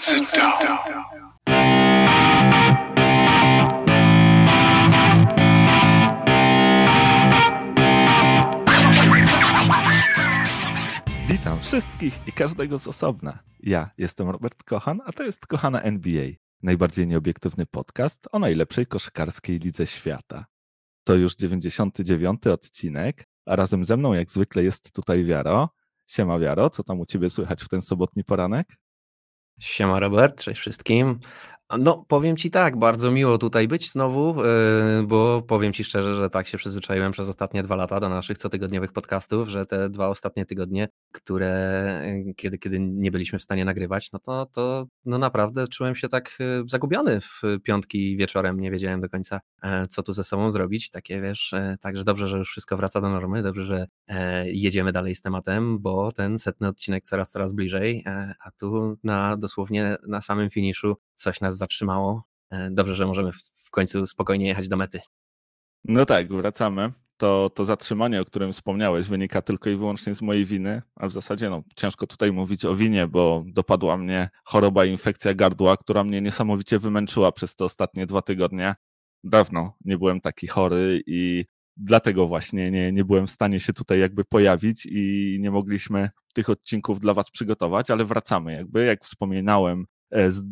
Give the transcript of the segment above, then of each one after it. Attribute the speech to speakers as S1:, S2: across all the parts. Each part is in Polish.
S1: Sit down.
S2: Witam wszystkich i każdego z osobna. Ja jestem Robert Kochan, a to jest Kochana NBA, najbardziej nieobiektywny podcast o najlepszej koszykarskiej lidze świata. To już 99 odcinek, a razem ze mną jak zwykle jest tutaj Wiaro. Siema Wiaro, co tam u ciebie słychać w ten sobotni poranek?
S3: Siema Robert, cześć wszystkim. No, powiem Ci tak, bardzo miło tutaj być znowu, yy, bo powiem Ci szczerze, że tak się przyzwyczaiłem przez ostatnie dwa lata do naszych cotygodniowych podcastów, że te dwa ostatnie tygodnie, które yy, kiedy, kiedy nie byliśmy w stanie nagrywać, no to, to no naprawdę czułem się tak yy, zagubiony w piątki wieczorem, nie wiedziałem do końca, co tu ze sobą zrobić, takie wiesz, także dobrze, że już wszystko wraca do normy, dobrze, że jedziemy dalej z tematem, bo ten setny odcinek coraz, coraz bliżej, a tu na dosłownie na samym finiszu coś nas zatrzymało. E, dobrze, że możemy w końcu spokojnie jechać do mety.
S2: No tak, wracamy. To, to zatrzymanie, o którym wspomniałeś, wynika tylko i wyłącznie z mojej winy, a w zasadzie no, ciężko tutaj mówić o winie, bo dopadła mnie choroba i infekcja gardła, która mnie niesamowicie wymęczyła przez te ostatnie dwa tygodnie. Dawno nie byłem taki chory i dlatego właśnie nie, nie byłem w stanie się tutaj jakby pojawić i nie mogliśmy tych odcinków dla Was przygotować, ale wracamy. Jakby, jak wspominałem z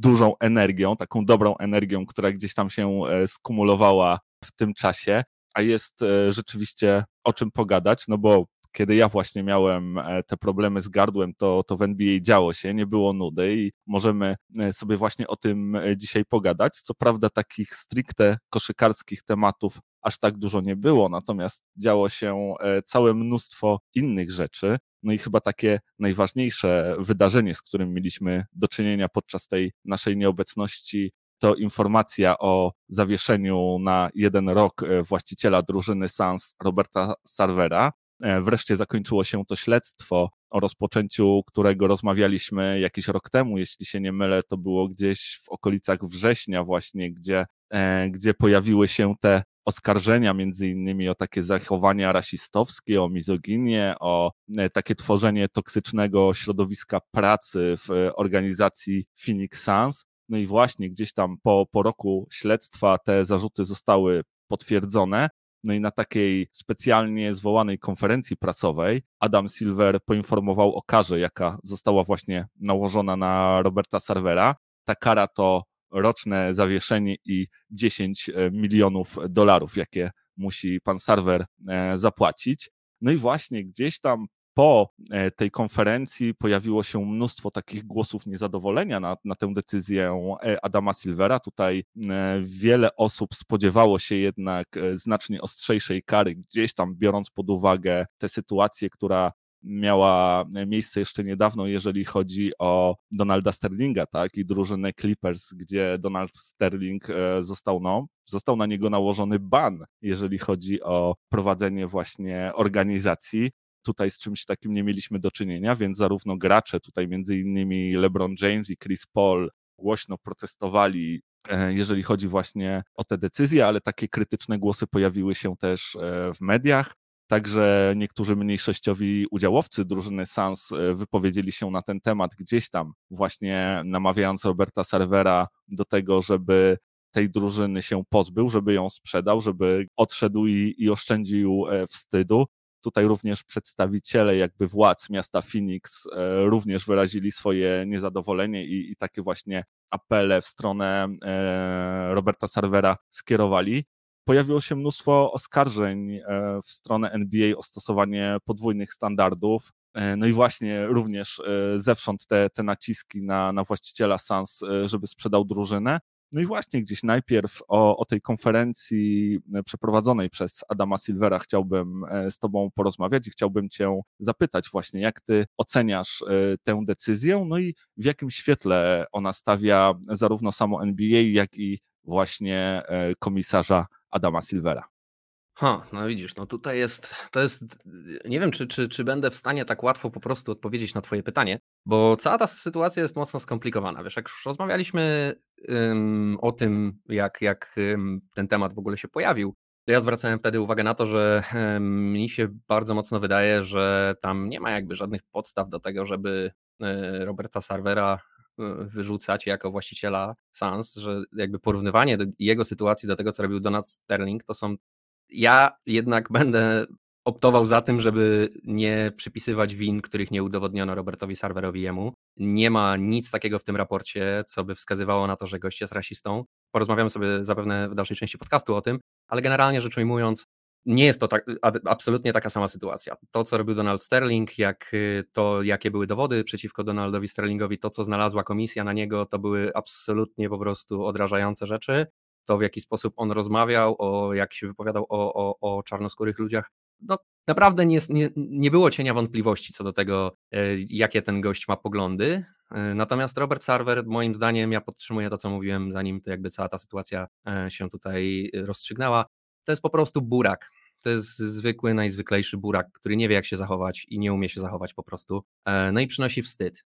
S2: dużą energią, taką dobrą energią, która gdzieś tam się e, skumulowała w tym czasie, a jest e, rzeczywiście o czym pogadać, no bo kiedy ja właśnie miałem te problemy z gardłem, to, to w NBA działo się, nie było nudy i możemy sobie właśnie o tym dzisiaj pogadać. Co prawda takich stricte koszykarskich tematów aż tak dużo nie było, natomiast działo się całe mnóstwo innych rzeczy. No i chyba takie najważniejsze wydarzenie, z którym mieliśmy do czynienia podczas tej naszej nieobecności, to informacja o zawieszeniu na jeden rok e, właściciela drużyny Sans Roberta Sarvera. E, wreszcie zakończyło się to śledztwo, o rozpoczęciu którego rozmawialiśmy jakiś rok temu, jeśli się nie mylę, to było gdzieś w okolicach września właśnie, gdzie, e, gdzie pojawiły się te oskarżenia między innymi o takie zachowania rasistowskie, o mizoginię, o e, takie tworzenie toksycznego środowiska pracy w organizacji Phoenix Suns. No i właśnie gdzieś tam po, po roku śledztwa te zarzuty zostały potwierdzone. No i na takiej specjalnie zwołanej konferencji prasowej Adam Silver poinformował o karze, jaka została właśnie nałożona na Roberta Servera. Ta kara to roczne zawieszenie i 10 e, milionów dolarów, jakie musi pan serwer e, zapłacić. No i właśnie gdzieś tam po e, tej konferencji pojawiło się mnóstwo takich głosów niezadowolenia na, na tę decyzję Adama Silvera. Tutaj wiele osób spodziewało się jednak znacznie ostrzejszej kary, gdzieś tam biorąc pod uwagę tę sytuację, która miała miejsce jeszcze niedawno, jeżeli chodzi o Donalda Sterlinga, tak, i drużynę Clippers, gdzie Donald Sterling e, został, no, został na niego nałożony ban, jeżeli chodzi o prowadzenie właśnie organizacji. Tutaj z czymś takim nie mieliśmy do czynienia, więc zarówno gracze, tutaj między innymi LeBron James i Chris Paul głośno protestowali e, jeżeli chodzi właśnie o te decyzje, ale takie krytyczne głosy pojawiły się też e, w mediach. Także niektórzy mniejszościowi udziałowcy drużyny Sans e, wypowiedzieli się na ten temat gdzieś tam, właśnie namawiając Roberta Servera do tego, żeby tej drużyny się pozbył, żeby ją sprzedał, żeby odszedł i, i oszczędził e, wstydu. Tutaj również przedstawiciele jakby władz miasta Phoenix e, również wyrazili swoje niezadowolenie i, i takie właśnie apele w stronę Roberta Servera skierowali pojawiło się mnóstwo oskarżeń e, w stronę NBA o stosowanie podwójnych standardów. E, no i właśnie również e, zewsząd te, te naciski na, na właściciela Sans, żeby sprzedał drużynę. No i właśnie gdzieś najpierw o, o tej konferencji przeprowadzonej przez Adama Silvera chciałbym z Tobą porozmawiać i chciałbym Cię zapytać właśnie, jak Ty oceniasz tę decyzję, no i w jakim świetle ona stawia zarówno samo NBA, jak i właśnie komisarza Adama Silvera.
S3: Ha, no widzisz, no tutaj jest, to jest, nie wiem, czy, czy, czy będę w stanie tak łatwo po prostu odpowiedzieć na twoje pytanie, bo cała ta sytuacja jest mocno skomplikowana. Wiesz, jak już rozmawialiśmy o tym, jak, jak ten temat w ogóle się pojawił, to ja zwracałem wtedy uwagę na to, że mi się bardzo mocno wydaje, że tam nie ma jakby żadnych podstaw do tego, żeby e, Roberta Sarvera wyrzucać jako właściciela Sans, że jakby porównywanie jego sytuacji do tego, co robił Donald Sterling, to są. Ja jednak będę optował za tym, żeby nie przypisywać win, których nie udowodniono Robertowi Sarverowi jemu. Nie ma nic takiego w tym raporcie, co by wskazywało na to, że gość jest rasistą. Porozmawiamy sobie zapewne w dalszej części podcastu o tym, ale generalnie rzecz ujmując, nie jest to tak, absolutnie taka sama sytuacja. To, co robił Donald Sterling, jak y, to, jakie były dowody przeciwko Donaldowi Sterlingowi, to, co znalazła komisja na niego, to były absolutnie po prostu odrażające rzeczy. To, w jaki sposób on rozmawiał, o jak się wypowiadał o, o, o czarnoskórych ludziach, no naprawdę nie, nie, nie było cienia wątpliwości co do tego, e, jakie ten gość ma poglądy. E, natomiast Robert Sarver, moim zdaniem, ja podtrzymuję to, co mówiłem, zanim to jakby cała ta sytuacja e, się tutaj rozstrzygnęła, to jest po prostu burak. To jest zwykły, najzwyklejszy burak, który nie wie, jak się zachować i nie umie się zachować po prostu. No i przynosi wstyd.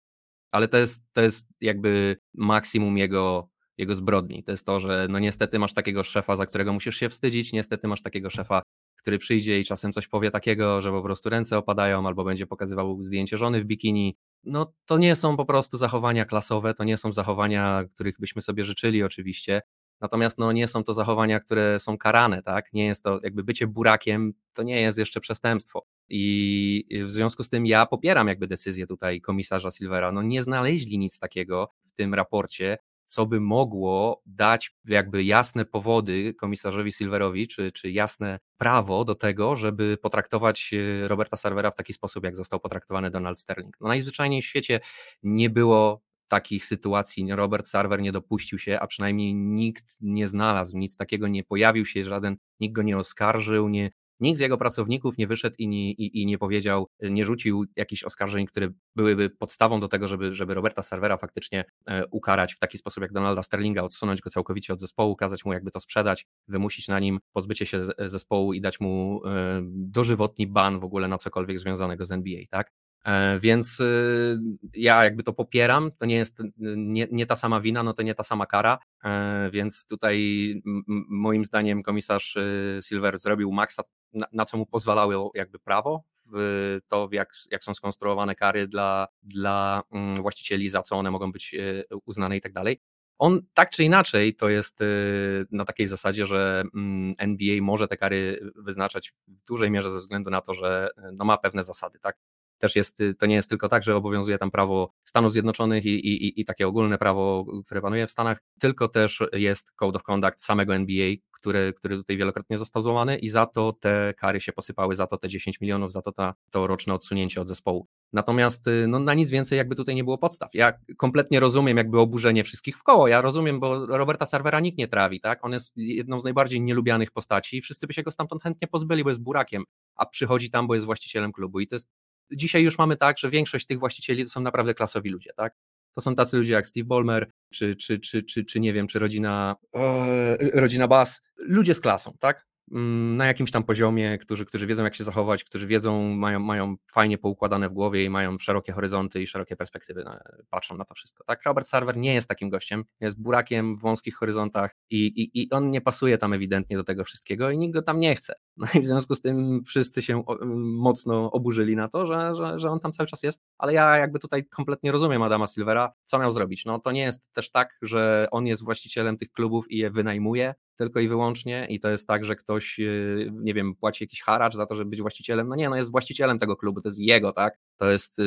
S3: Ale to jest, to jest jakby maksimum jego, jego zbrodni. To jest to, że no niestety masz takiego szefa, za którego musisz się wstydzić, niestety masz takiego szefa, który przyjdzie i czasem coś powie takiego, że po prostu ręce opadają, albo będzie pokazywał zdjęcie żony w bikini. No to nie są po prostu zachowania klasowe, to nie są zachowania, których byśmy sobie życzyli oczywiście. Natomiast no, nie są to zachowania, które są karane, tak? Nie jest to jakby bycie burakiem, to nie jest jeszcze przestępstwo. I w związku z tym ja popieram jakby decyzję tutaj komisarza Silvera. No nie znaleźli nic takiego w tym raporcie, co by mogło dać jakby jasne powody komisarzowi Silverowi, czy, czy jasne prawo do tego, żeby potraktować e, Roberta Servera w taki sposób, jak został potraktowany Donald Sterling. No najzwyczajniej w świecie nie było takich sytuacji Robert Sarver nie dopuścił się, a przynajmniej nikt nie znalazł, nic takiego nie pojawił się, żaden, nikt go nie oskarżył, nie, Nikt z jego pracowników nie wyszedł i nie, i, i nie powiedział, nie rzucił jakichś oskarżeń, które byłyby podstawą do tego, żeby, żeby Roberta Servera faktycznie e, ukarać w taki sposób jak Donalda Sterlinga, odsunąć go całkowicie od zespołu, kazać mu jakby to sprzedać, wymusić na nim pozbycie się zespołu i dać mu e, dożywotni ban w ogóle na cokolwiek związanego z NBA, tak? E, więc y, ja jakby to popieram, to nie jest nie, nie ta sama wina, no to nie ta sama kara, e, więc tutaj moim zdaniem komisarz y, Silver zrobił maksa, na, na co mu pozwalało jakby prawo, w to jak, jak są skonstruowane kary dla, dla mm, właścicieli, za co one mogą być y, uznane i tak dalej. On tak czy inaczej to jest na takiej zasadzie, że mm, NBA może te kary wyznaczać w dużej mierze ze względu na to, że no ma pewne zasady, tak? Też jest, y, to nie jest tylko tak, że obowiązuje tam prawo Stanów Zjednoczonych i, i, i takie ogólne prawo, które panuje w Stanach, tylko też jest Code of Conduct samego NBA, który, który tutaj wielokrotnie został złamany i za to te kary się posypały, za to te 10 milionów, za to ta, to roczne odsunięcie od zespołu. Natomiast y, no, na nic więcej jakby tutaj nie było podstaw. Ja kompletnie rozumiem jakby oburzenie wszystkich w koło, ja rozumiem, bo Roberta Servera nikt nie trawi, tak? On jest jedną z najbardziej nielubianych postaci i wszyscy by się go stamtąd chętnie pozbyli, bo jest burakiem, a przychodzi tam, bo jest właścicielem klubu i to jest dzisiaj już mamy tak, że większość tych właścicieli to są naprawdę klasowi ludzie, tak? To są tacy ludzie jak Steve Ballmer, czy, czy, czy, czy, czy nie wiem, czy rodzina, e, rodzina Bass. Ludzie z klasą, tak? Mm, na jakimś tam poziomie, którzy, którzy wiedzą, jak się zachować, którzy wiedzą, mają, mają fajnie poukładane w głowie i mają szerokie horyzonty i szerokie perspektywy, patrzą na to wszystko. Tak, Robert Sarver nie jest takim gościem, jest burakiem w wąskich horyzontach i, i, i on nie pasuje tam ewidentnie do tego wszystkiego i nikt go tam nie chce. No i w związku z tym wszyscy się mocno oburzyli na to, że, że, że on tam cały czas jest, ale ja jakby tutaj kompletnie rozumiem Adama Silvera, co miał zrobić. No to nie jest też tak, że on jest właścicielem tych klubów i je wynajmuje, tylko i wyłącznie i to jest tak, że ktoś, y, nie wiem, płaci jakiś haracz za to, żeby być właścicielem. No nie, no jest właścicielem tego klubu, to jest jego, tak? To jest y,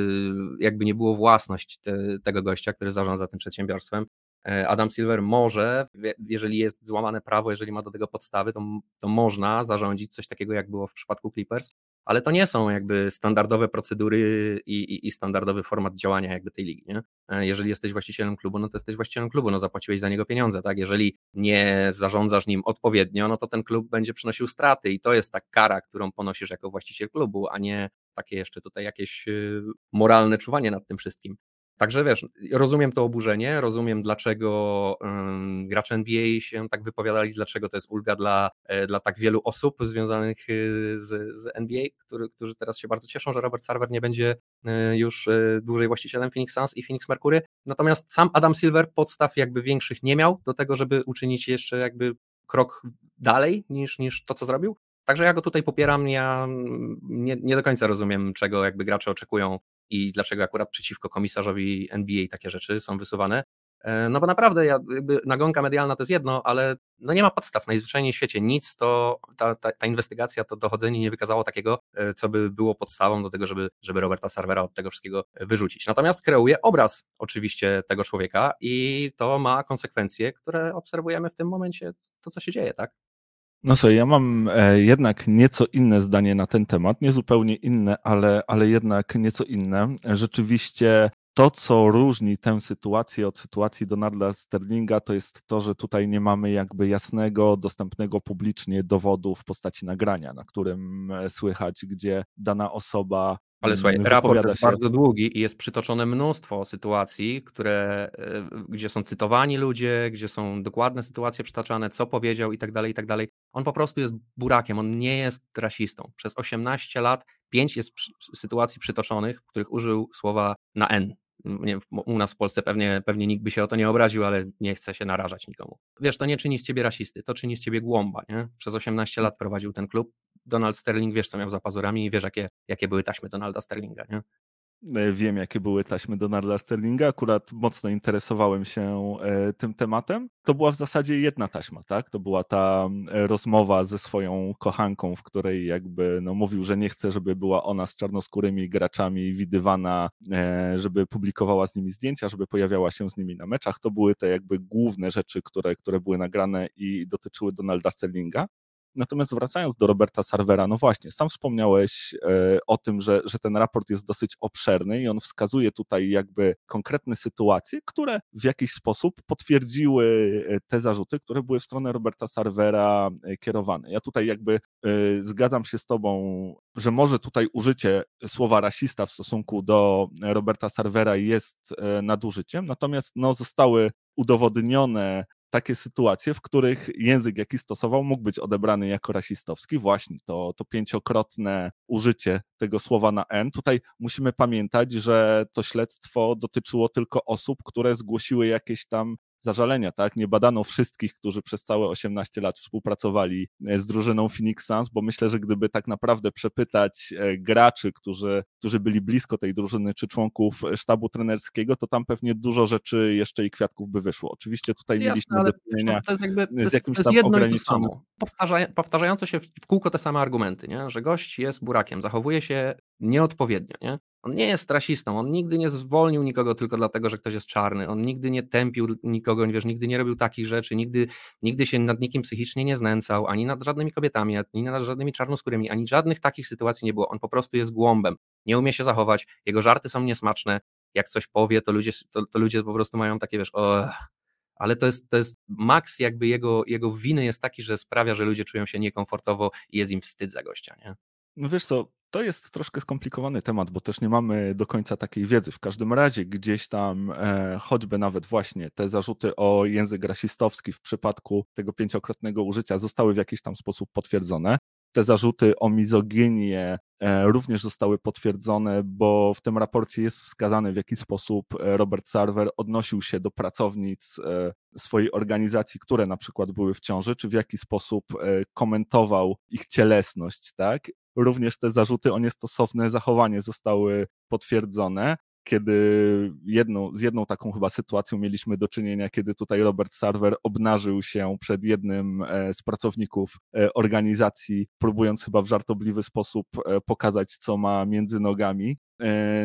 S3: jakby nie było własność te, tego gościa, który zarządza tym przedsiębiorstwem. E, Adam Silver może, jeżeli jest złamane prawo, jeżeli ma do tego podstawy, to, to można zarządzić coś takiego, jak było w przypadku Clippers, ale to nie są jakby standardowe procedury i, i, i, standardowy format działania jakby tej ligi, nie? E, jeżeli jesteś właścicielem klubu, no to jesteś właścicielem klubu, no zapłaciłeś za niego pieniądze, tak? Jeżeli nie zarządzasz nim odpowiednio, no to ten klub będzie przynosił straty i to jest ta kara, którą ponosisz jako właściciel klubu, a nie takie jeszcze tutaj jakieś y, moralne czuwanie nad tym wszystkim. Także wiesz, rozumiem to oburzenie, rozumiem dlaczego gracze NBA się tak wypowiadali, dlaczego to jest ulga dla, e, dla tak wielu osób związanych e, z, z NBA, który, którzy teraz się bardzo cieszą, że Robert Sarver nie będzie e, już dłużej właścicielem Phoenix Suns i Phoenix Mercury. Natomiast sam Adam Silver podstaw jakby większych nie miał do tego, żeby uczynić jeszcze jakby krok dalej niż, niż to, co zrobił. Także ja go tutaj popieram, ja nie, nie do końca rozumiem, czego jakby gracze oczekują i dlaczego akurat przeciwko komisarzowi NBA takie rzeczy są wysuwane. E, no bo naprawdę ja, jakby nagonka medialna to jest jedno, ale no nie ma podstaw najzwyczajniej w świecie. Nic to, ta, ta, ta, inwestygacja, to dochodzenie nie wykazało takiego, e, co by było podstawą do tego, żeby, żeby Roberta Servera od tego wszystkiego wyrzucić. Natomiast kreuje obraz oczywiście tego człowieka i to ma konsekwencje, które obserwujemy w tym momencie, to co się dzieje, tak?
S2: No słuchaj, ja mam e, jednak nieco inne zdanie na ten temat, nie zupełnie inne, ale, ale jednak nieco inne. Rzeczywiście to, co różni tę sytuację od sytuacji Donalda Sterlinga, to jest to, że tutaj nie mamy jakby jasnego, dostępnego publicznie dowodu w postaci nagrania, na którym e, słychać, gdzie dana osoba
S3: ale słuchaj, raport jest się... bardzo długi i jest przytoczone mnóstwo sytuacji, które, e, gdzie są cytowani ludzie, gdzie są dokładne sytuacje przytaczane, co powiedział i tak dalej, i tak dalej. On po prostu jest burakiem, on nie jest rasistą. Przez 18 lat pięć jest sytuacji przytoczonych, w których użył słowa na N. Nie, u nas w Polsce pewnie, pewnie nikt by się o to nie obraził, ale nie chce się narażać nikomu. Wiesz, to nie czyni z ciebie rasisty, to czyni z ciebie głąba. Nie? Przez 18 lat prowadził ten klub, Donald Sterling, wiesz co miał za pazurami i wiesz jakie, jakie były taśmy Donalda Sterlinga, nie?
S2: E, wiem, jakie były taśmy Donalda Sterlinga. Akurat mocno interesowałem się e, tym tematem. To była w zasadzie jedna taśma, tak? To była ta e, rozmowa ze swoją kochanką, w której jakby no, mówił, że nie chce, żeby była ona z czarnoskórymi graczami widywana, żeby publikowała z nimi zdjęcia, żeby pojawiała się z nimi na meczach. To były te jakby główne rzeczy, które, które były nagrane i dotyczyły Donalda Sterlinga. Natomiast wracając do Roberta Sarvera, no właśnie, sam wspomniałeś e, o tym, że, że ten raport jest dosyć obszerny i on wskazuje tutaj jakby konkretne sytuacje, które w jakiś sposób potwierdziły e, te zarzuty, które były w stronę Roberta Sarvera e, kierowane. Ja tutaj jakby zgadzam się z tobą, że może tutaj użycie słowa rasista w stosunku do Roberta Sarvera jest nadużyciem, natomiast no, zostały udowodnione takie sytuacje, w których język, jaki stosował, mógł być odebrany jako rasistowski. Właśnie to, to pięciokrotne użycie tego słowa na N. Tutaj musimy pamiętać, że to śledztwo dotyczyło tylko osób, które zgłosiły jakieś tam zażalenia, tak? Nie badano wszystkich, którzy przez całe 18 lat współpracowali e, z drużyną Phoenix Suns, bo myślę, że gdyby tak naprawdę przepytać e, graczy, którzy, którzy byli blisko tej drużyny, czy członków e, sztabu trenerskiego, to tam pewnie dużo rzeczy jeszcze i kwiatków by wyszło. Oczywiście tutaj Jasne, mieliśmy do czynienia to jest jakby, to jest, z jakimś tam ograniczonym.
S3: Powtarza, powtarzające się w kółko te same argumenty, nie? że gość jest burakiem, zachowuje się nieodpowiednio, nie? On nie jest rasistą, on nigdy nie zwolnił nikogo tylko dlatego, że ktoś jest czarny, on nigdy nie tępił nikogo, wiesz, nigdy nie robił takich rzeczy, nigdy, nigdy się nad nikim psychicznie nie znęcał, ani nad żadnymi kobietami, ani nad żadnymi czarnoskórymi, ani żadnych takich sytuacji nie było. On po prostu jest głąbem, nie umie się zachować, jego żarty są niesmaczne, jak coś powie, to ludzie, to, to ludzie po prostu mają takie, wiesz, o, ale to jest, to jest maks jakby jego, jego winy jest taki, że sprawia, że ludzie czują się niekomfortowo i jest im wstyd za gościa, nie?
S2: No wiesz co, to jest troszkę skomplikowany temat, bo też nie mamy do końca takiej wiedzy. W każdym razie gdzieś tam e, choćby nawet właśnie te zarzuty o język rasistowski w przypadku tego pięciokrotnego użycia zostały w jakiś tam sposób potwierdzone. Te zarzuty o mizoginię e, również zostały potwierdzone, bo w tym raporcie jest wskazane, w jaki sposób e, Robert Sarver odnosił się do pracownic e, swojej organizacji, które na przykład były w ciąży, czy w jaki sposób komentował ich cielesność, tak? Również te zarzuty o niestosowne zachowanie zostały potwierdzone kiedy jedną, z jedną taką chyba sytuacją mieliśmy do czynienia, kiedy tutaj Robert Sarver obnażył się przed jednym e, z pracowników e, organizacji, próbując chyba w żartobliwy sposób e, pokazać, co ma między nogami.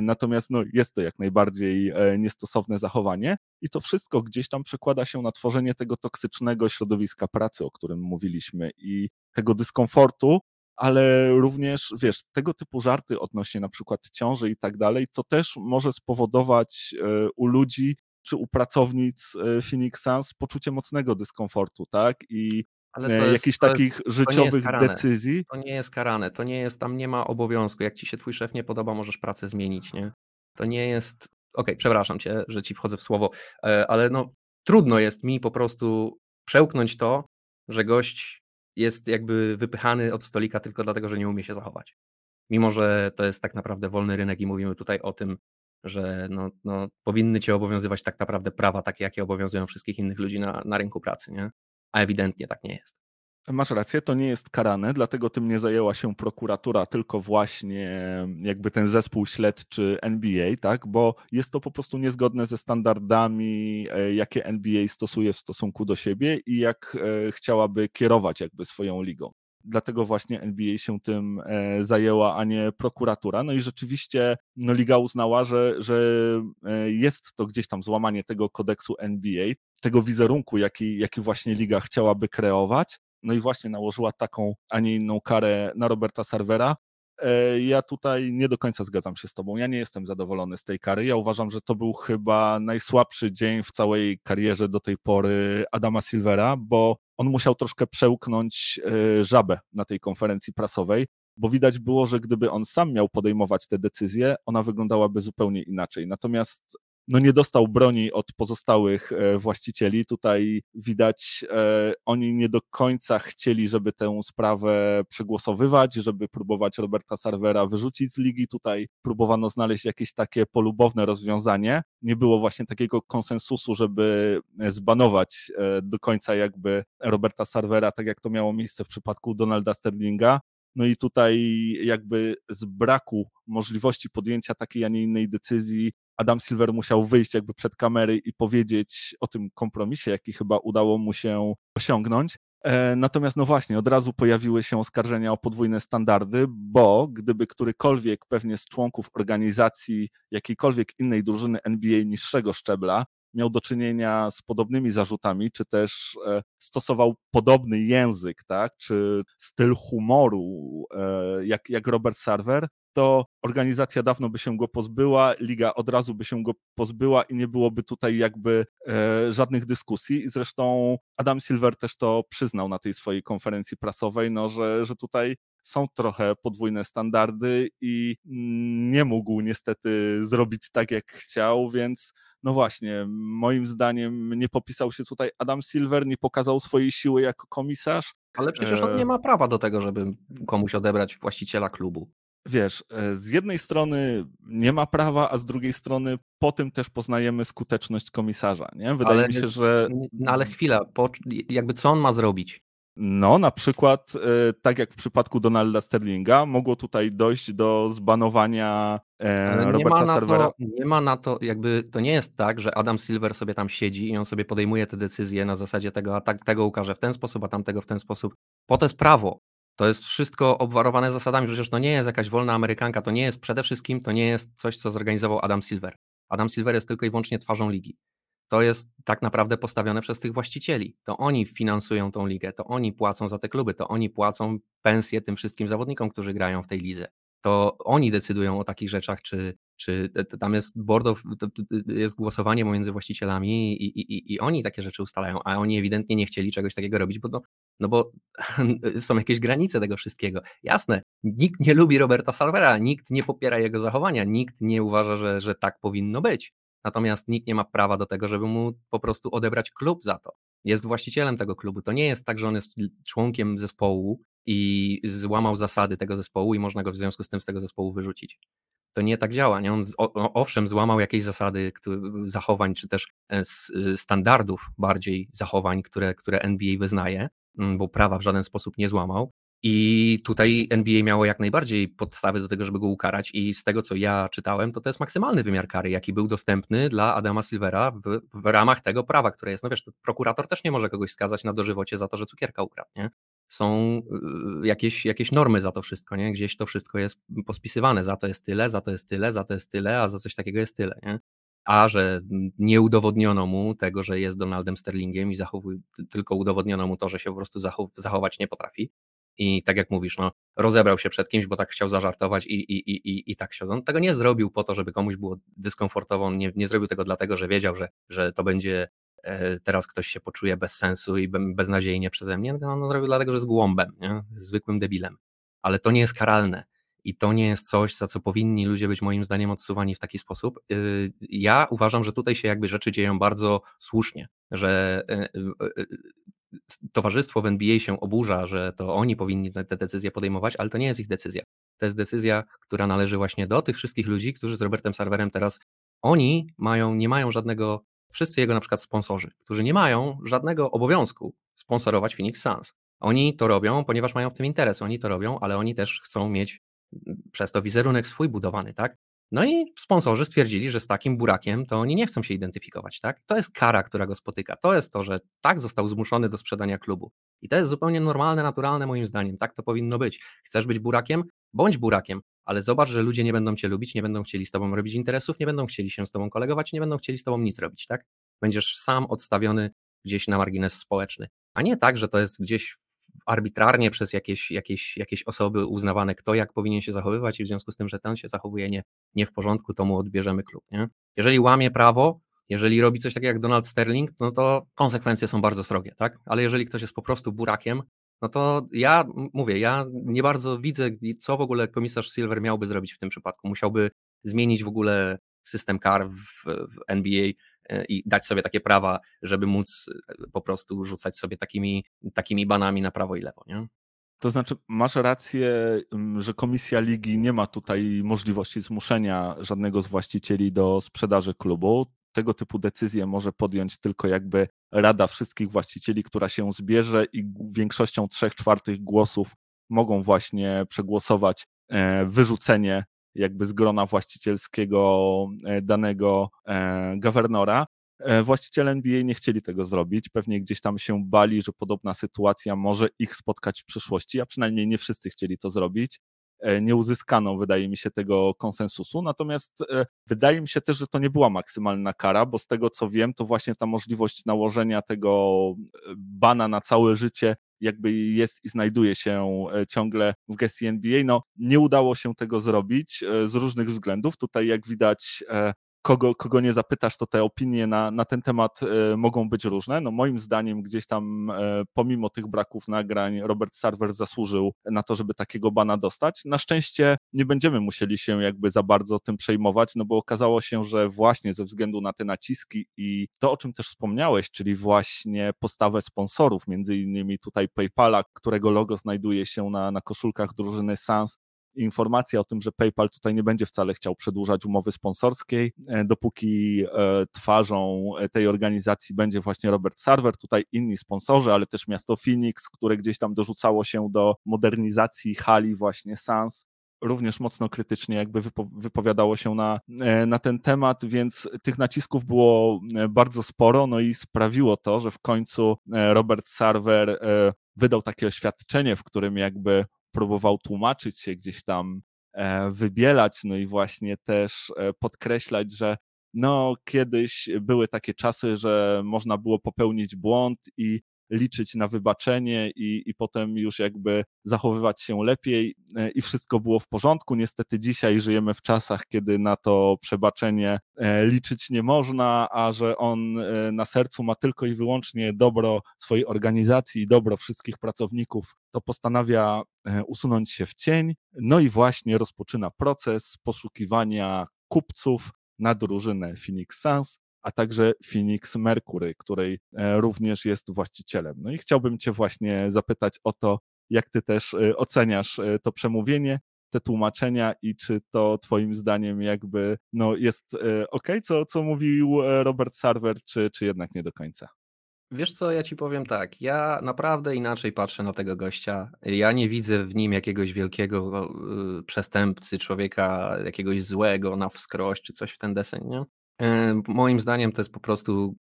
S2: Natomiast no, jest to jak najbardziej niestosowne zachowanie i to wszystko gdzieś tam przekłada się na tworzenie tego toksycznego środowiska pracy, o którym mówiliśmy i tego dyskomfortu, ale również, wiesz, tego typu żarty odnośnie na przykład ciąży i tak dalej, to też może spowodować e, u ludzi czy u pracownic e, Phoenix Suns poczucie mocnego dyskomfortu, tak? I e, jakichś takich jest, życiowych decyzji.
S3: To nie jest karane, to nie jest, tam nie ma obowiązku. Jak ci się twój szef nie podoba, możesz pracę zmienić, nie? To nie jest. Okej, okay, przepraszam cię, że ci wchodzę w słowo, ale no trudno jest mi po prostu przełknąć to, że gość jest jakby wypychany od stolika tylko dlatego, że nie umie się zachować. Mimo, że to jest tak naprawdę wolny rynek i mówimy tutaj o tym, że no, no, powinny cię obowiązywać tak naprawdę prawa takie, jakie obowiązują wszystkich innych ludzi na, na rynku pracy, nie? A ewidentnie tak nie jest.
S2: Masz rację, to nie jest karane, dlatego tym nie zajęła się prokuratura, tylko właśnie jakby ten zespół śledczy NBA, tak? Bo jest to po prostu niezgodne ze standardami, e, jakie NBA stosuje w stosunku do siebie i jak e, chciałaby kierować jakby swoją ligą. Dlatego właśnie NBA się tym e, zajęła, a nie prokuratura. No i rzeczywiście no, liga uznała, że, że jest to gdzieś tam złamanie tego kodeksu NBA, tego wizerunku, jaki, jaki właśnie liga chciałaby kreować no i właśnie nałożyła taką, a nie inną karę na Roberta Servera. E, ja tutaj nie do końca zgadzam się z Tobą. Ja nie jestem zadowolony z tej kary. Ja uważam, że to był chyba najsłabszy dzień w całej karierze do tej pory Adama Silvera, bo on musiał troszkę przełknąć e, żabę na tej konferencji prasowej, bo widać było, że gdyby on sam miał podejmować te decyzje, ona wyglądałaby zupełnie inaczej. Natomiast no nie dostał broni od pozostałych e, właścicieli. Tutaj widać, e, oni nie do końca chcieli, żeby tę sprawę przegłosowywać, żeby próbować Roberta Sarvera wyrzucić z ligi. Tutaj próbowano znaleźć jakieś takie polubowne rozwiązanie. Nie było właśnie takiego konsensusu, żeby e, zbanować do końca jakby Roberta Sarvera, tak jak to miało miejsce w przypadku Donalda Sterlinga. No i tutaj jakby z braku możliwości podjęcia takiej, a nie innej decyzji Adam Silver musiał wyjść jakby przed kamery i powiedzieć o tym kompromisie, jaki chyba udało mu się osiągnąć. E, natomiast no właśnie, od razu pojawiły się oskarżenia o podwójne standardy, bo gdyby którykolwiek pewnie z członków organizacji jakiejkolwiek innej drużyny NBA niższego szczebla miał do czynienia z podobnymi zarzutami, czy też e, stosował podobny język, tak, czy styl humoru, e, jak, jak Robert Sarver, to organizacja dawno by się go pozbyła, liga od razu by się go pozbyła i nie byłoby tutaj jakby e, żadnych dyskusji. I zresztą Adam Silver też to przyznał na tej swojej konferencji prasowej, no, że, że tutaj są trochę podwójne standardy i nie mógł niestety zrobić tak, jak chciał, więc no właśnie, moim zdaniem nie popisał się tutaj Adam Silver, nie pokazał swojej siły jako komisarz.
S3: Ale przecież on nie ma prawa do tego, żeby komuś odebrać właściciela klubu
S2: wiesz, e, z jednej strony nie ma prawa, a z drugiej strony po tym też poznajemy skuteczność komisarza, nie? Wydaje ale, mi się, że...
S3: No ale chwila, po, jakby co on ma zrobić?
S2: No, na przykład, e, tak jak w przypadku Donalda Sterlinga, mogło tutaj dojść do zbanowania e, Ale Roberta
S3: nie ma
S2: Servera.
S3: To, nie ma na to, jakby to nie jest tak, że Adam Silver sobie tam siedzi i on sobie podejmuje te decyzje na zasadzie tego, a tak, tego ukaże w ten sposób, a tamtego w ten sposób. Po to jest prawo. To jest wszystko obwarowane zasadami, przecież to nie jest jakaś wolna Amerykanka, to nie jest przede wszystkim, to nie jest coś, co zorganizował Adam Silver. Adam Silver jest tylko i wyłącznie twarzą ligi. To jest tak naprawdę postawione przez tych właścicieli. To oni finansują tą ligę, to oni płacą za te kluby, to oni płacą pensje tym wszystkim zawodnikom, którzy grają w tej lidze. To oni decydują o takich rzeczach, czy, czy tam jest board of, jest głosowanie pomiędzy właścicielami i, i, i oni takie rzeczy ustalają, a oni ewidentnie nie chcieli czegoś takiego robić, bo, no, no bo są jakieś granice tego wszystkiego. Jasne, nikt nie lubi Roberta Salvera, nikt nie popiera jego zachowania, nikt nie uważa, że, że tak powinno być. Natomiast nikt nie ma prawa do tego, żeby mu po prostu odebrać klub za to. Jest właścicielem tego klubu. To nie jest tak, że on jest członkiem zespołu i złamał zasady tego zespołu i można go w związku z tym z tego zespołu wyrzucić to nie tak działa. Nie? On owszem złamał jakieś zasady zachowań, czy też e, standardów bardziej zachowań, które, które NBA wyznaje, mm, bo prawa w żaden sposób nie złamał. I tutaj NBA miało jak najbardziej podstawy do tego, żeby go ukarać, i z tego co ja czytałem, to to jest maksymalny wymiar kary, jaki był dostępny dla Adama Silvera w, w ramach tego prawa, które jest. No wiesz, prokurator też nie może kogoś skazać na dożywocie za to, że cukierka ukradł, nie? Są y, jakieś, jakieś normy za to wszystko, nie? Gdzieś to wszystko jest pospisywane, za to jest tyle, za to jest tyle, za to jest tyle, a za coś takiego jest tyle, nie? A że nie udowodniono mu tego, że jest Donaldem Sterlingiem i zachowuje, tylko udowodniono mu to, że się po prostu zachow zachować nie potrafi. I tak jak mówisz, no, rozebrał się przed kimś, bo tak chciał zażartować i, i, i, i, i tak się. On tego nie zrobił po to, żeby komuś było dyskomfortowo, on nie, nie zrobił tego dlatego, że wiedział, że, że to będzie teraz ktoś się poczuje bez sensu i beznadziejnie przeze mnie, no, on zrobił dlatego, że jest głąbem, nie? zwykłym debilem. Ale to nie jest karalne. I to nie jest coś, za co powinni ludzie być moim zdaniem odsuwani w taki sposób. Y, ja uważam, że tutaj się jakby rzeczy dzieją bardzo słusznie, że e, e, towarzystwo w NBA się oburza, że to oni powinni te decyzje podejmować, ale to nie jest ich decyzja. To jest decyzja, która należy właśnie do tych wszystkich ludzi, którzy z Robertem Serverem teraz, oni mają, nie mają żadnego wszyscy jego na przykład sponsorzy, którzy nie mają żadnego obowiązku sponsorować Phoenix Suns. Oni to robią, ponieważ mają w tym interes. Oni to robią, ale oni też chcą mieć mm, przez to wizerunek swój budowany, tak? No i sponsorzy stwierdzili, że z takim burakiem to oni nie chcą się identyfikować, tak? To jest kara, która go spotyka. To jest to, że tak został zmuszony do sprzedania klubu. I to jest zupełnie normalne, naturalne moim zdaniem. Tak to powinno być. Chcesz być burakiem? Bądź burakiem, ale zobacz, że ludzie nie będą cię lubić, nie będą chcieli z tobą robić interesów, nie będą chcieli się z tobą kolegować, nie będą chcieli z tobą nic robić, tak? Będziesz sam odstawiony gdzieś na margines społeczny. A nie tak, że to jest gdzieś arbitralnie przez jakieś, jakieś, jakieś osoby uznawane, kto jak powinien się zachowywać i w związku z tym, że ten się zachowuje nie, nie w porządku, to mu odbierzemy klub. Nie? Jeżeli łamie prawo, jeżeli robi coś takiego jak Donald Sterling, no to konsekwencje są bardzo srogie, tak? Ale jeżeli ktoś jest po prostu burakiem, no to ja mówię, ja nie bardzo widzę, co w ogóle komisarz Silver miałby zrobić w tym przypadku. Musiałby zmienić w ogóle system kar w, w NBA i dać sobie takie prawa, żeby móc e, po prostu rzucać sobie takimi, takimi banami na prawo i lewo. Nie?
S2: To znaczy, masz rację, że komisja ligi nie ma tutaj możliwości zmuszenia żadnego z właścicieli do sprzedaży klubu. Tego typu decyzje może podjąć tylko jakby rada wszystkich właścicieli, która się zbierze i większością trzech czwartych głosów mogą właśnie przegłosować e, wyrzucenie jakby z grona właścicielskiego e, danego e, gawernora. E, właściciele NBA nie chcieli tego zrobić, pewnie gdzieś tam się bali, że podobna sytuacja może ich spotkać w przyszłości, a przynajmniej nie wszyscy chcieli to zrobić. Nie uzyskano, wydaje mi się, tego konsensusu. Natomiast wydaje mi się też, że to nie była maksymalna kara, bo z tego co wiem, to właśnie ta możliwość nałożenia tego bana na całe życie jakby jest i znajduje się e, ciągle w gestii NBA. No, nie udało się tego zrobić e, z różnych względów. Tutaj, jak widać, e, kogo, kogo nie zapytasz, to te opinie na, na ten temat e, mogą być różne. No moim zdaniem gdzieś tam e, pomimo tych braków nagrań Robert Sarver zasłużył na to, żeby takiego bana dostać. Na szczęście nie będziemy musieli się jakby za bardzo tym przejmować, no bo okazało się, że właśnie ze względu na te naciski i to, o czym też wspomniałeś, czyli właśnie postawę sponsorów, między innymi tutaj PayPala, którego logo znajduje się na, na koszulkach drużyny Sans, informacja o tym, że PayPal tutaj nie będzie wcale chciał przedłużać umowy sponsorskiej, e, dopóki e, twarzą tej organizacji będzie właśnie Robert Sarver, tutaj inni sponsorzy, ale też miasto Phoenix, które gdzieś tam dorzucało się do modernizacji hali właśnie Sans również mocno krytycznie jakby wypowiadało się na, e, na ten temat, więc tych nacisków było bardzo sporo, no i sprawiło to, że w końcu Robert Sarver wydał takie oświadczenie, w którym jakby próbował tłumaczyć się gdzieś tam, e, wybielać, no i właśnie też e, podkreślać, że no kiedyś były takie czasy, że można było popełnić błąd i liczyć na wybaczenie i, i potem już jakby zachowywać się lepiej e, i wszystko było w porządku. Niestety dzisiaj żyjemy w czasach, kiedy na to przebaczenie e, liczyć nie można, a że on e, na sercu ma tylko i wyłącznie dobro swojej organizacji i dobro wszystkich pracowników, to postanawia usunąć się w cień. No i właśnie rozpoczyna proces poszukiwania kupców na drużynę Phoenix Suns a także Phoenix Mercury, której e, również jest właścicielem. No i chciałbym Cię właśnie zapytać o to, jak Ty też e, oceniasz e, to przemówienie, te tłumaczenia i czy to Twoim zdaniem jakby no, jest ok, co, co mówił Robert Sarver, czy, czy jednak nie do końca?
S3: Wiesz co, ja ci powiem tak, ja naprawdę inaczej patrzę na tego gościa. Ja nie widzę w nim jakiegoś wielkiego przestępcy, człowieka jakiegoś złego na wskroś, czy coś w ten deseń, nie? Moim zdaniem to jest po prostu.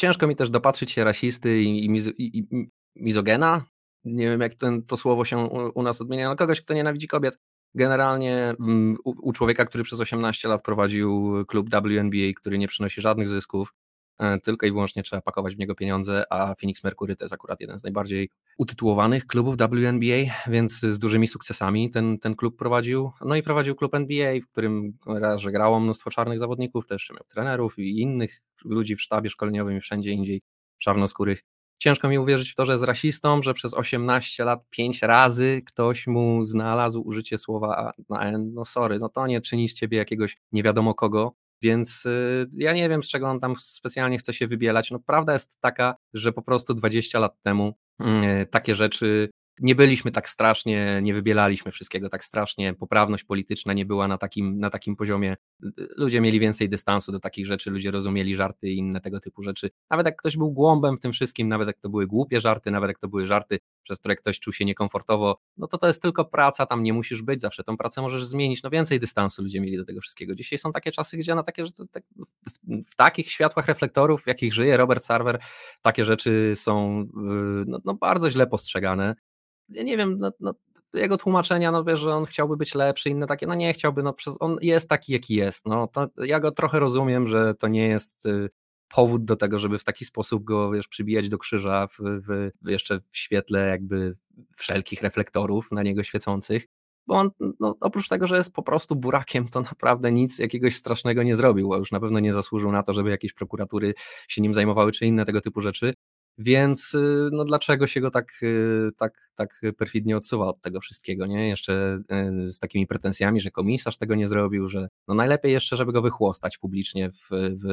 S3: Ciężko mi też dopatrzyć się rasisty i, i, mizo, i, i mizogena. Nie wiem, jak ten, to słowo się u, u nas odmienia. Kogoś, kto nienawidzi kobiet. Generalnie mm, u, u, człowieka, który przez 18 lat prowadził klub WNBA, który nie przynosi żadnych zysków, tylko i wyłącznie trzeba pakować w niego pieniądze, a Phoenix Mercury to jest akurat jeden z najbardziej utytułowanych klubów WNBA, więc z dużymi sukcesami ten, ten klub prowadził. No i prowadził klub NBA, w którym raz, że grało mnóstwo czarnych zawodników, też miał trenerów i innych ludzi w sztabie szkoleniowym i wszędzie indziej czarnoskórych. Ciężko mi uwierzyć w to, że jest rasistą, że przez 18 lat pięć razy ktoś mu znalazł użycie słowa na N. No sorry, no to nie czyni z ciebie jakiegoś nie wiadomo kogo. Więc y, ja nie wiem, z czego on tam specjalnie chce się wybielać. No, prawda jest taka, że po prostu 20 lat temu mm, takie rzeczy nie byliśmy tak strasznie, nie wybielaliśmy wszystkiego tak strasznie, poprawność polityczna nie była na takim, na takim poziomie. Ludzie mieli więcej dystansu do takich rzeczy, ludzie rozumieli żarty i inne tego typu rzeczy. Nawet jak ktoś był głąbem w tym wszystkim, nawet jak to były głupie żarty, nawet jak to były żarty, przez które ktoś czuł się niekomfortowo, no to to jest tylko praca, tam nie musisz być zawsze, tą pracę możesz zmienić, no więcej dystansu ludzie mieli do tego wszystkiego. Dzisiaj są takie czasy, gdzie na takie rzeczy, tak, w, w, takich światłach reflektorów, w jakich żyje Robert Sarver, takie rzeczy są no, no bardzo źle postrzegane ja nie wiem, no, no, jego tłumaczenia, no wiesz, że on chciałby być lepszy, inne takie, no nie chciałby, no przez, on jest taki, jaki jest, no to ja go trochę rozumiem, że to nie jest y, powód do tego, żeby w taki sposób go, wiesz, przybijać do krzyża w, w, jeszcze w świetle jakby wszelkich reflektorów na niego świecących, bo on no, oprócz tego, że jest po prostu burakiem, to naprawdę nic jakiegoś strasznego nie zrobił, a już na pewno nie zasłużył na to, żeby jakieś prokuratury się nim zajmowały, czy inne tego typu rzeczy. Więc y, no dlaczego się go tak, y, tak, tak perfidnie odsuwa od tego wszystkiego, nie? Jeszcze y, z takimi pretensjami, że komisarz tego nie zrobił, że no najlepiej jeszcze, żeby go wychłostać publicznie, w, w,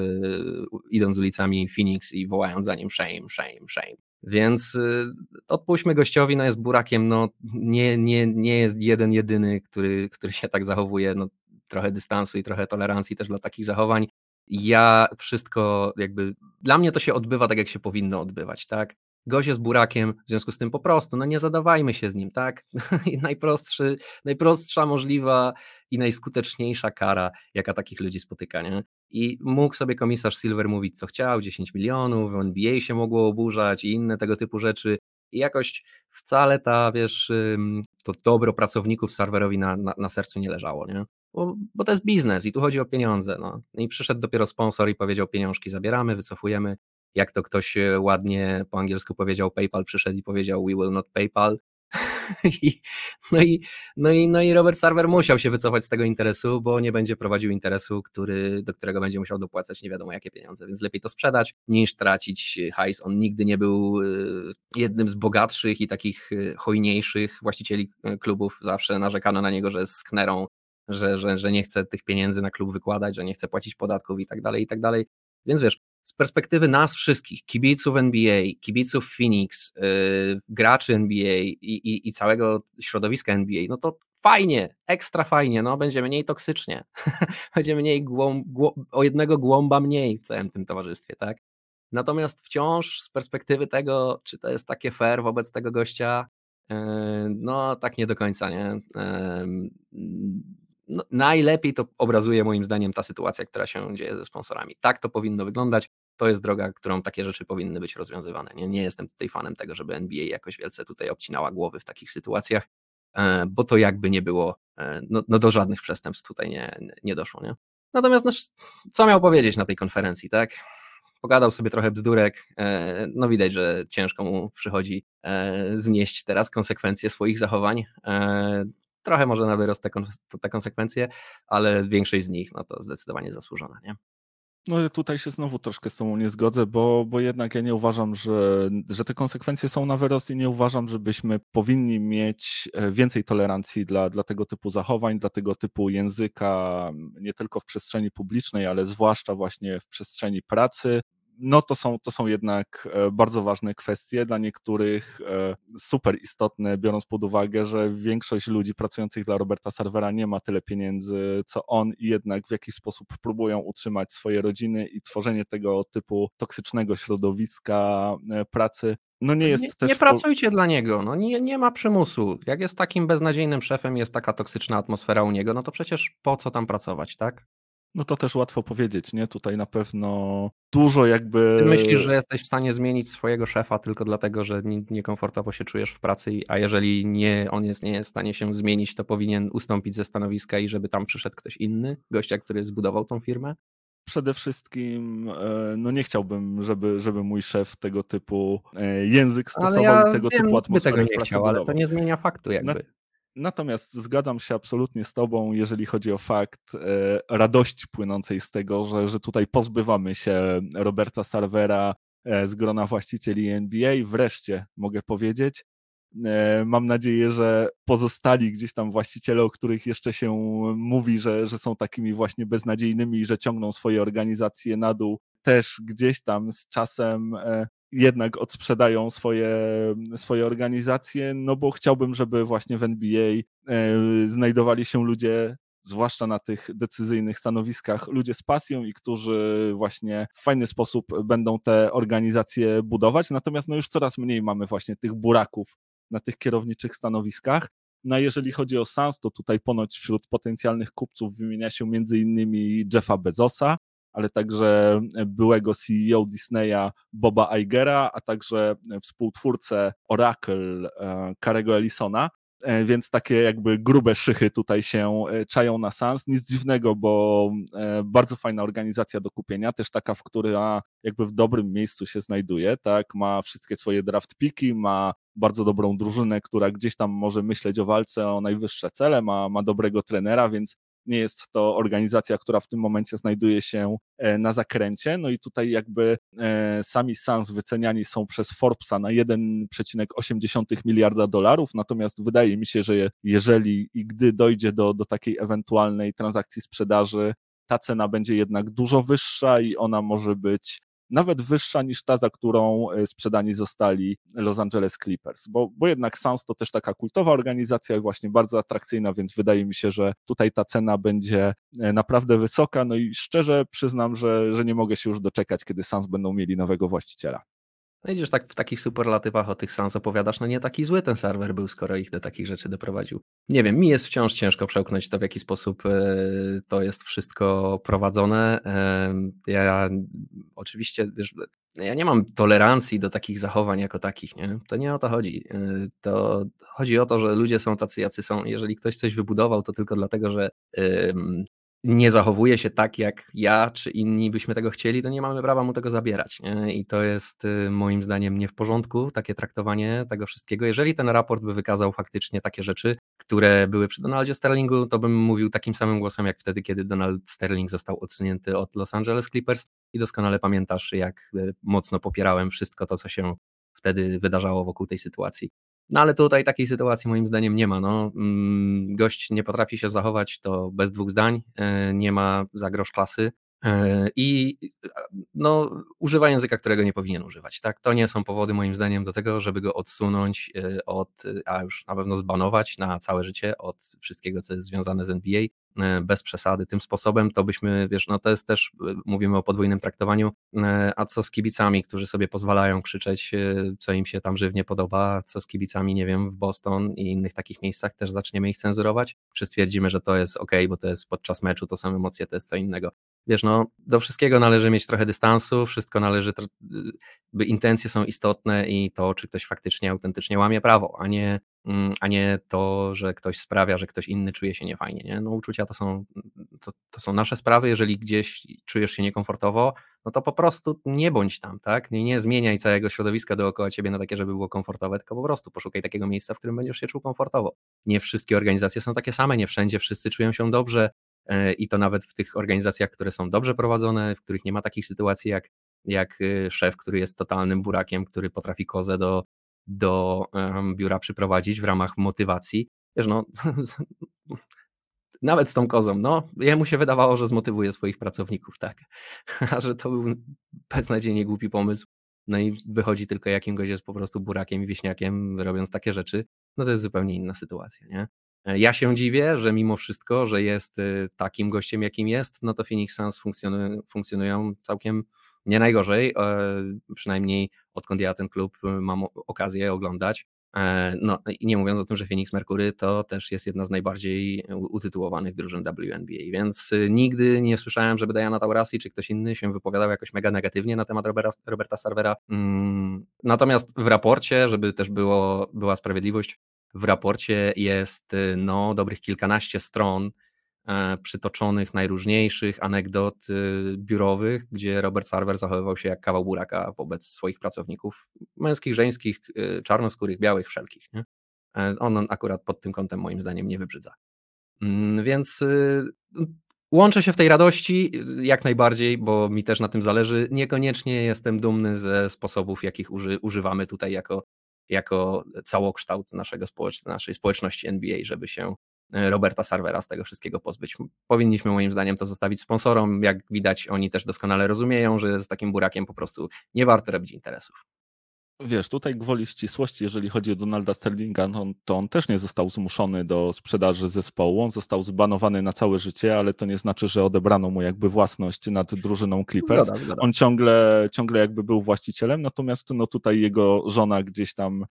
S3: idąc ulicami Phoenix i wołając za nim shame, shame, shame. Więc odpuśćmy gościowi, no jest burakiem, no nie, nie, nie jest jeden jedyny, który, który się tak zachowuje, no trochę dystansu i trochę tolerancji też dla takich zachowań ja wszystko jakby, dla mnie to się odbywa tak, jak się powinno odbywać, tak? Gość jest burakiem, w związku z tym po prostu, no nie zadawajmy się z nim, tak? Najprostszy, najprostsza możliwa i najskuteczniejsza kara, jaka takich ludzi spotyka, nie? I mógł sobie komisarz Silver mówić, co chciał, 10 milionów, NBA się mogło oburzać i inne tego typu rzeczy. I jakoś wcale ta, wiesz, to dobro pracowników serwerowi na, na, na sercu nie leżało, nie? Bo, bo to jest biznes i tu chodzi o pieniądze. No. I przyszedł dopiero sponsor i powiedział: pieniążki zabieramy, wycofujemy. Jak to ktoś e, ładnie po angielsku powiedział, PayPal przyszedł i powiedział: We will not PayPal. I, no, i, no, i, no i Robert Sarver musiał się wycofać z tego interesu, bo nie będzie prowadził interesu, który, do którego będzie musiał dopłacać nie wiadomo jakie pieniądze, więc lepiej to sprzedać niż tracić hajs. On nigdy nie był e, jednym z bogatszych i takich e, hojniejszych właścicieli klubów. Zawsze narzekano na niego, że jest sknerą że, że, że nie chce tych pieniędzy na klub wykładać, że nie chce płacić podatków i tak dalej, i tak dalej. Więc wiesz, z perspektywy nas wszystkich, kibiców NBA, kibiców Phoenix, yy, graczy NBA i, i, i, całego środowiska NBA, no to fajnie, ekstra fajnie, no będzie mniej toksycznie, będzie mniej o jednego głąba mniej w całym tym towarzystwie, tak? Natomiast wciąż z perspektywy tego, czy to jest takie fair wobec tego gościa, yy, no tak nie do końca, nie? Yy, no, najlepiej to obrazuje moim zdaniem ta sytuacja, która się dzieje ze sponsorami. Tak to powinno wyglądać. To jest droga, którą takie rzeczy powinny być rozwiązywane. Nie, nie jestem tutaj fanem tego, żeby NBA jakoś wielce tutaj obcinała głowy w takich sytuacjach, e, bo to jakby nie było, e, no, no do żadnych przestępstw tutaj nie, nie doszło. Nie? Natomiast no, co miał powiedzieć na tej konferencji, tak? Pogadał sobie trochę bzdurek. E, no widać, że ciężko mu przychodzi znieść teraz konsekwencje swoich zachowań trochę może na wyrost te, konsekwencje, ale większość z nich no to zdecydowanie zasłużona, nie?
S2: No tutaj się znowu troszkę z tobą nie zgodzę, bo, bo jednak ja nie uważam, że, że te konsekwencje są na wyrost i nie uważam, żebyśmy powinni mieć e, więcej tolerancji dla, dla tego typu zachowań, dla tego typu języka, nie tylko w przestrzeni publicznej, ale zwłaszcza właśnie w przestrzeni pracy no to są, to są jednak e, bardzo ważne kwestie, dla niektórych e, super istotne, biorąc pod uwagę, że większość ludzi pracujących dla Roberta Servera nie ma tyle pieniędzy, co on i jednak w jakiś sposób próbują utrzymać swoje rodziny i tworzenie tego typu toksycznego środowiska e, pracy no nie jest
S3: nie. Nie pracujcie dla niego, no nie, nie ma przymusu. Jak jest takim beznadziejnym szefem, jest taka toksyczna atmosfera u niego, no to przecież po co tam pracować, tak?
S2: No to też łatwo powiedzieć, nie? Tutaj na pewno dużo jakby.
S3: Ty myślisz, że jesteś w stanie zmienić swojego szefa tylko dlatego, że niekomfortowo się czujesz w pracy, a jeżeli nie, on jest, nie jest w stanie się zmienić, to powinien ustąpić ze stanowiska i żeby tam przyszedł ktoś inny, gościa, który zbudował tą firmę?
S2: Przede wszystkim, e, no nie chciałbym, żeby, żeby mój szef tego typu e, język stosował
S3: ja
S2: i tego wiem, typu atmosferę
S3: tego nie chciał, ale to nie zmienia faktu jakby. Na
S2: Natomiast zgadzam się absolutnie z Tobą, jeżeli chodzi o fakt e, radości płynącej z tego, że, że tutaj pozbywamy się Roberta Sarvera e, z grona właścicieli NBA. Wreszcie mogę powiedzieć. E, mam nadzieję, że pozostali gdzieś tam właściciele, o których jeszcze się mówi, że, że są takimi właśnie beznadziejnymi i że ciągną swoje organizacje na dół, też gdzieś tam z czasem jednak odsprzedają swoje, swoje organizacje, no bo chciałbym, żeby właśnie w NBA e, znajdowali się ludzie zwłaszcza na tych decyzyjnych stanowiskach, ludzie z pasją i którzy właśnie w fajny sposób będą te organizacje budować. Natomiast no już coraz mniej mamy właśnie tych buraków na tych kierowniczych stanowiskach. No jeżeli chodzi o Sans, to tutaj ponoć wśród potencjalnych kupców wymienia się między innymi Jeffa Bezosa, ale także byłego CEO Disneya Boba Igera, a także współtwórcę Oracle Karego Ellisona. E, więc takie jakby grube szychy tutaj się e, czają na Sans. Nic dziwnego, bo e, bardzo fajna organizacja do kupienia, też taka, w która jakby w dobrym miejscu się znajduje, tak, ma wszystkie swoje draft piki, ma bardzo dobrą drużynę, która gdzieś tam może myśleć o walce o najwyższe cele, ma, ma dobrego trenera, więc nie jest to organizacja, która w tym momencie znajduje się e, na zakręcie. No i tutaj jakby e, sami Sans wyceniani są przez Forbesa na 1,8 miliarda dolarów, natomiast wydaje mi się, że jeżeli i gdy dojdzie do, do takiej ewentualnej transakcji sprzedaży, ta cena będzie jednak dużo wyższa i ona może być nawet wyższa niż ta, za którą e, sprzedani zostali Los Angeles Clippers, bo, bo jednak Suns to też taka kultowa organizacja właśnie bardzo atrakcyjna, więc wydaje mi się, że tutaj ta cena będzie e, naprawdę wysoka, no i szczerze przyznam, że, że nie mogę się już doczekać, kiedy Suns będą mieli nowego właściciela.
S3: No idziesz tak w takich superlatywach o tych Sans opowiadasz, no nie taki zły ten serwer był, skoro ich do takich rzeczy doprowadził. Nie wiem, mi jest wciąż ciężko przełknąć to, w jaki sposób e, to jest wszystko prowadzone. Ja oczywiście, wiesz, ja nie mam tolerancji do takich zachowań jako takich, nie? To nie o to chodzi. E, to chodzi o to, że ludzie są tacy, jacy są. Jeżeli ktoś coś wybudował, to tylko dlatego, że nie zachowuje się tak, jak ja czy inni byśmy tego chcieli, to nie mamy prawa mu tego zabierać. Nie? I to jest y, moim zdaniem nie w porządku, takie traktowanie tego wszystkiego. Jeżeli ten raport by wykazał faktycznie takie rzeczy, które były przy Donaldzie Sterlingu, to bym mówił takim samym głosem, jak wtedy, kiedy Donald Sterling został odsunięty od Los Angeles Clippers i doskonale pamiętasz, jak y, mocno popierałem wszystko to, co się wtedy wydarzało wokół tej sytuacji. No ale tutaj takiej sytuacji moim zdaniem nie ma. No. Mm, gość nie potrafi się zachować, to bez dwóch zdań, e, nie ma za grosz klasy i no, używa języka, którego nie powinien używać. Tak? To nie są powody moim zdaniem do tego, żeby go odsunąć e, od, a już na pewno zbanować na całe życie od wszystkiego, co jest związane z NBA. E, bez przesady tym sposobem, to byśmy, wiesz, no to jest też, e, mówimy o podwójnym traktowaniu, e, a co z kibicami, którzy sobie pozwalają krzyczeć, co im się tam żywnie podoba, co z kibicami, nie wiem, w Boston i innych takich miejscach też zaczniemy ich cenzurować, czy stwierdzimy, że to jest ok, bo to jest podczas meczu, to są emocje, to jest co innego. Wiesz, no, do wszystkiego należy mieć trochę dystansu, wszystko należy, by intencje są istotne i to, czy ktoś faktycznie, autentycznie łamie prawo, a nie Mm, a nie to, że ktoś sprawia, że ktoś inny czuje się niefajnie. Nie? No, uczucia to są, to, to, są nasze sprawy. Jeżeli gdzieś czujesz się niekomfortowo, no to po prostu nie bądź tam, tak? Nie, nie zmieniaj całego środowiska dookoła ciebie na takie, żeby było komfortowe, tylko po prostu poszukaj takiego miejsca, w którym będziesz się czuł komfortowo. Nie wszystkie organizacje są takie same, nie wszędzie wszyscy czują się dobrze i to nawet w tych organizacjach, które są dobrze prowadzone, w których nie ma takich sytuacji jak jak y, szef, który jest totalnym burakiem, który potrafi kozę do do biura przyprowadzić w ramach motywacji. Wiesz, no, nawet z tą kozą, no, jemu się wydawało, że zmotywuje swoich pracowników, tak. A że to był beznadziejnie głupi pomysł. No i wychodzi tylko jakimś jest po prostu burakiem i wieśniakiem, robiąc takie rzeczy, no to jest zupełnie inna sytuacja, nie? Ja się dziwię, że mimo wszystko, że jest y, takim gościem, jakim jest, no to Phoenix Suns funkcjonują, funkcjonują całkiem nie najgorzej, e, przynajmniej odkąd ja ten klub e, mam okazję oglądać. E, no i nie mówiąc o tym, że Phoenix Mercury to też jest jedna z najbardziej utytułowanych drużyn WNBA, więc nigdy nie słyszałem, żeby Diana Taurasi czy ktoś inny się wypowiadał jakoś mega negatywnie na temat Roberta, Roberta Sarvera. Mm, natomiast w raporcie, żeby też było, była sprawiedliwość, w raporcie jest no dobrych kilkanaście stron E, przytoczonych najróżniejszych anegdot y, biurowych, gdzie Robert Sarver zachowywał się jak kawał buraka wobec swoich pracowników, męskich, żeńskich, y, czarnoskórych, białych, wszelkich. Nie? E, on akurat pod tym kątem moim zdaniem nie wybrzydza. Mm, więc y, łączę się w tej radości jak najbardziej, bo mi też na tym zależy. Niekoniecznie jestem dumny ze sposobów, jakich uży, używamy tutaj jako, jako całokształt naszego społecz naszej społeczności NBA, żeby się E, Roberta Sarvera z tego wszystkiego pozbyć. Powinniśmy moim zdaniem to zostawić sponsorom. Jak widać, oni też doskonale rozumieją, że z takim burakiem po prostu nie warto robić interesów.
S2: Wiesz, tutaj gwoli ścisłości, jeżeli chodzi o Donalda Sterlinga, no, to on też nie został zmuszony do sprzedaży zespołu. On został zbanowany na całe życie, ale to nie znaczy, że odebrano mu jakby własność nad drużyną Clippers. Zgoda, zgoda. On ciągle, ciągle jakby był właścicielem, natomiast no tutaj jego żona gdzieś tam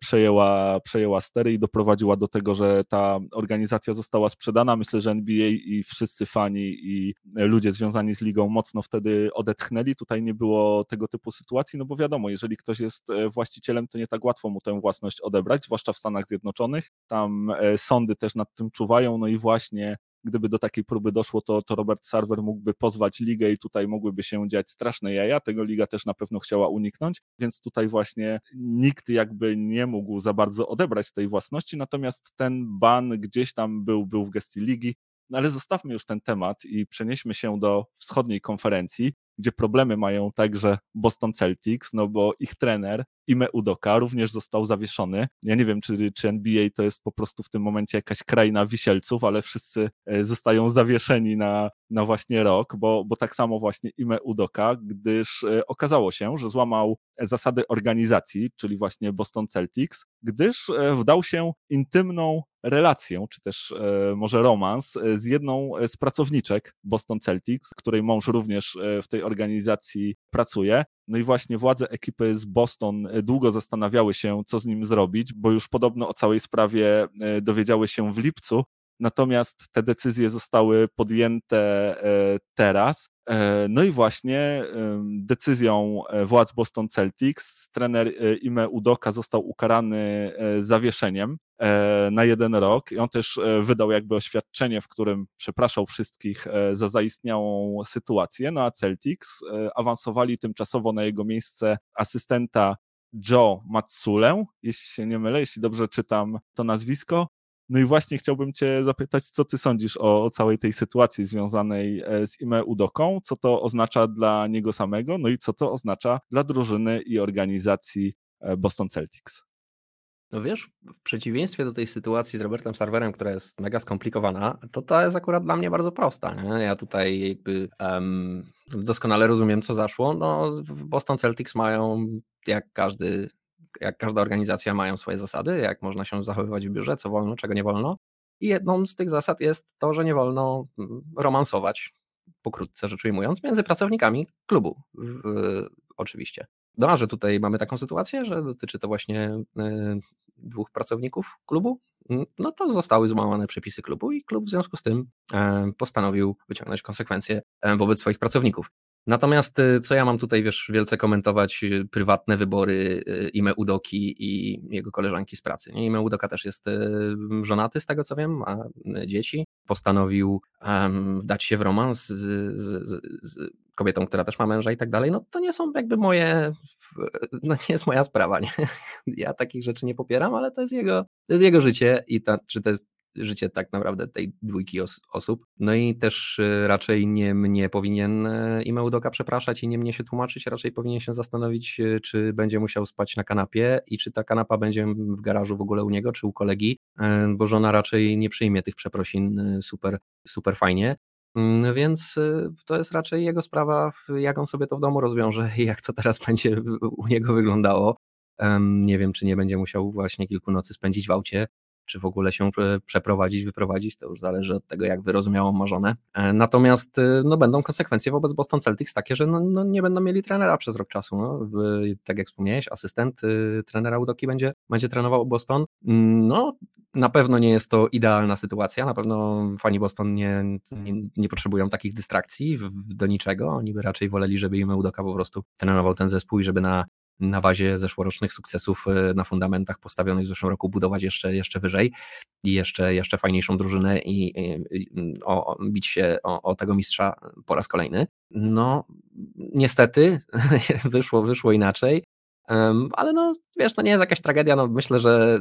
S2: przejęła, przejęła stery i doprowadziła do tego, że ta organizacja została sprzedana. Myślę, że NBA i wszyscy fani i ludzie związani z ligą mocno wtedy odetchnęli. Tutaj nie było tego typu sytuacji, no bo wiadomo, jeżeli ktoś jest e, właścicielem, to nie tak łatwo mu tę własność odebrać, zwłaszcza w Stanach Zjednoczonych. Tam e, sądy też nad tym czuwają, no i właśnie gdyby do takiej próby doszło, to, to Robert Sarver mógłby pozwać ligę i tutaj mogłyby się dziać straszne jaja. Tego liga też na pewno chciała uniknąć, więc tutaj właśnie nikt jakby nie mógł za bardzo odebrać tej własności, natomiast ten ban gdzieś tam był, był w gestii ligi. No ale zostawmy już ten temat i przenieśmy się do wschodniej konferencji, gdzie problemy mają także Boston Celtics, no bo ich trener Ime Udoka również został zawieszony. Ja nie wiem, czy, czy NBA to jest po prostu w tym momencie jakaś kraina wisielców, ale wszyscy e, zostają zawieszeni na, na właśnie rok, bo, bo tak samo właśnie Ime Udoka, gdyż e, okazało się, że złamał zasady organizacji, czyli właśnie Boston Celtics, gdyż e, wdał się intymną relację, czy też może romans z jedną z pracowniczek Boston Celtics, której mąż również w tej organizacji pracuje. No i właśnie władze ekipy z Boston e, długo zastanawiały się, co z nim zrobić, bo już podobno o całej sprawie e, dowiedziały się w lipcu, natomiast te decyzje zostały podjęte e, teraz. No i właśnie decyzją władz Boston Celtics trener Ime Udoka został ukarany zawieszeniem na jeden rok i on też wydał jakby oświadczenie, w którym przepraszał wszystkich za zaistniałą sytuację, no a Celtics awansowali tymczasowo na jego miejsce asystenta Joe Matsule, jeśli się nie mylę, jeśli dobrze czytam to nazwisko, no i właśnie chciałbym Cię zapytać, co Ty sądzisz o, o, całej tej sytuacji związanej e, z Ime Udoką, co to oznacza dla niego samego, no i co to oznacza dla drużyny i organizacji e, Boston Celtics.
S3: No wiesz, w przeciwieństwie do tej sytuacji z Robertem Sarverem, która jest mega skomplikowana, to ta jest akurat dla mnie bardzo prosta. Nie? Ja tutaj jakby um, doskonale rozumiem, co zaszło. No, Boston Celtics mają, jak każdy jak każda organizacja mają swoje zasady, jak można się zachowywać w biurze, co wolno, czego nie wolno. I jedną z tych zasad jest to, że nie wolno mm, romansować, pokrótce rzecz ujmując, między pracownikami klubu, w, oczywiście. No, że tutaj mamy taką sytuację, że dotyczy to właśnie y, dwóch pracowników klubu, mm, no to zostały złamane przepisy klubu i klub w związku z tym e, postanowił wyciągnąć konsekwencje e, wobec swoich pracowników. Natomiast co ja mam tutaj, wiesz, wielce komentować prywatne wybory Ime Udoki i jego koleżanki z pracy. Nie? Ime Udoka też jest żonaty, z tego co wiem, ma dzieci. Postanowił um, wdać się w romans z, z, z, kobietą, która też ma męża i tak dalej. No to nie są jakby moje, no nie jest moja sprawa, nie? Ja takich rzeczy nie popieram, ale to jest jego, to jest jego życie i ta, czy to jest życie tak naprawdę tej dwójki os osób. No i też y, raczej nie mnie powinien e, Imeudoka przepraszać i nie mnie się tłumaczyć, raczej powinien się zastanowić, y, czy będzie musiał spać na kanapie i czy ta kanapa będzie w garażu w ogóle u niego, czy u kolegi, bo żona raczej nie przyjmie tych przeprosin super, super fajnie. Mm, więc to jest raczej jego sprawa, jak on sobie to w domu rozwiąże i jak to teraz będzie u niego wyglądało. Nie wiem, czy nie będzie musiał właśnie kilku nocy spędzić w aucie, czy w ogóle się przeprowadzić, wyprowadzić, to już zależy od tego, jak wyrozumiałą ma żonę. E, natomiast e, no, będą konsekwencje wobec Boston Celtics takie, że no, no nie będą mieli trenera przez rok czasu. No. Tak jak wspomniałeś, asystent y, trenera Udoki będzie, będzie trenował Boston. No, na pewno nie jest to idealna sytuacja, na pewno fani Boston nie, nie, nie potrzebują takich dystrakcji w, do niczego, oni by raczej woleli, żeby im Udoka po prostu trenował ten zespół i żeby na na bazie zeszłorocznych sukcesów e, na fundamentach postawionych w zeszłym roku budować jeszcze, jeszcze wyżej i jeszcze, jeszcze fajniejszą drużynę i, i, i o, bić się o, o, tego mistrza po raz kolejny. No, niestety wyszło, wyszło inaczej. Ale no, wiesz, to nie jest jakaś tragedia, no myślę, że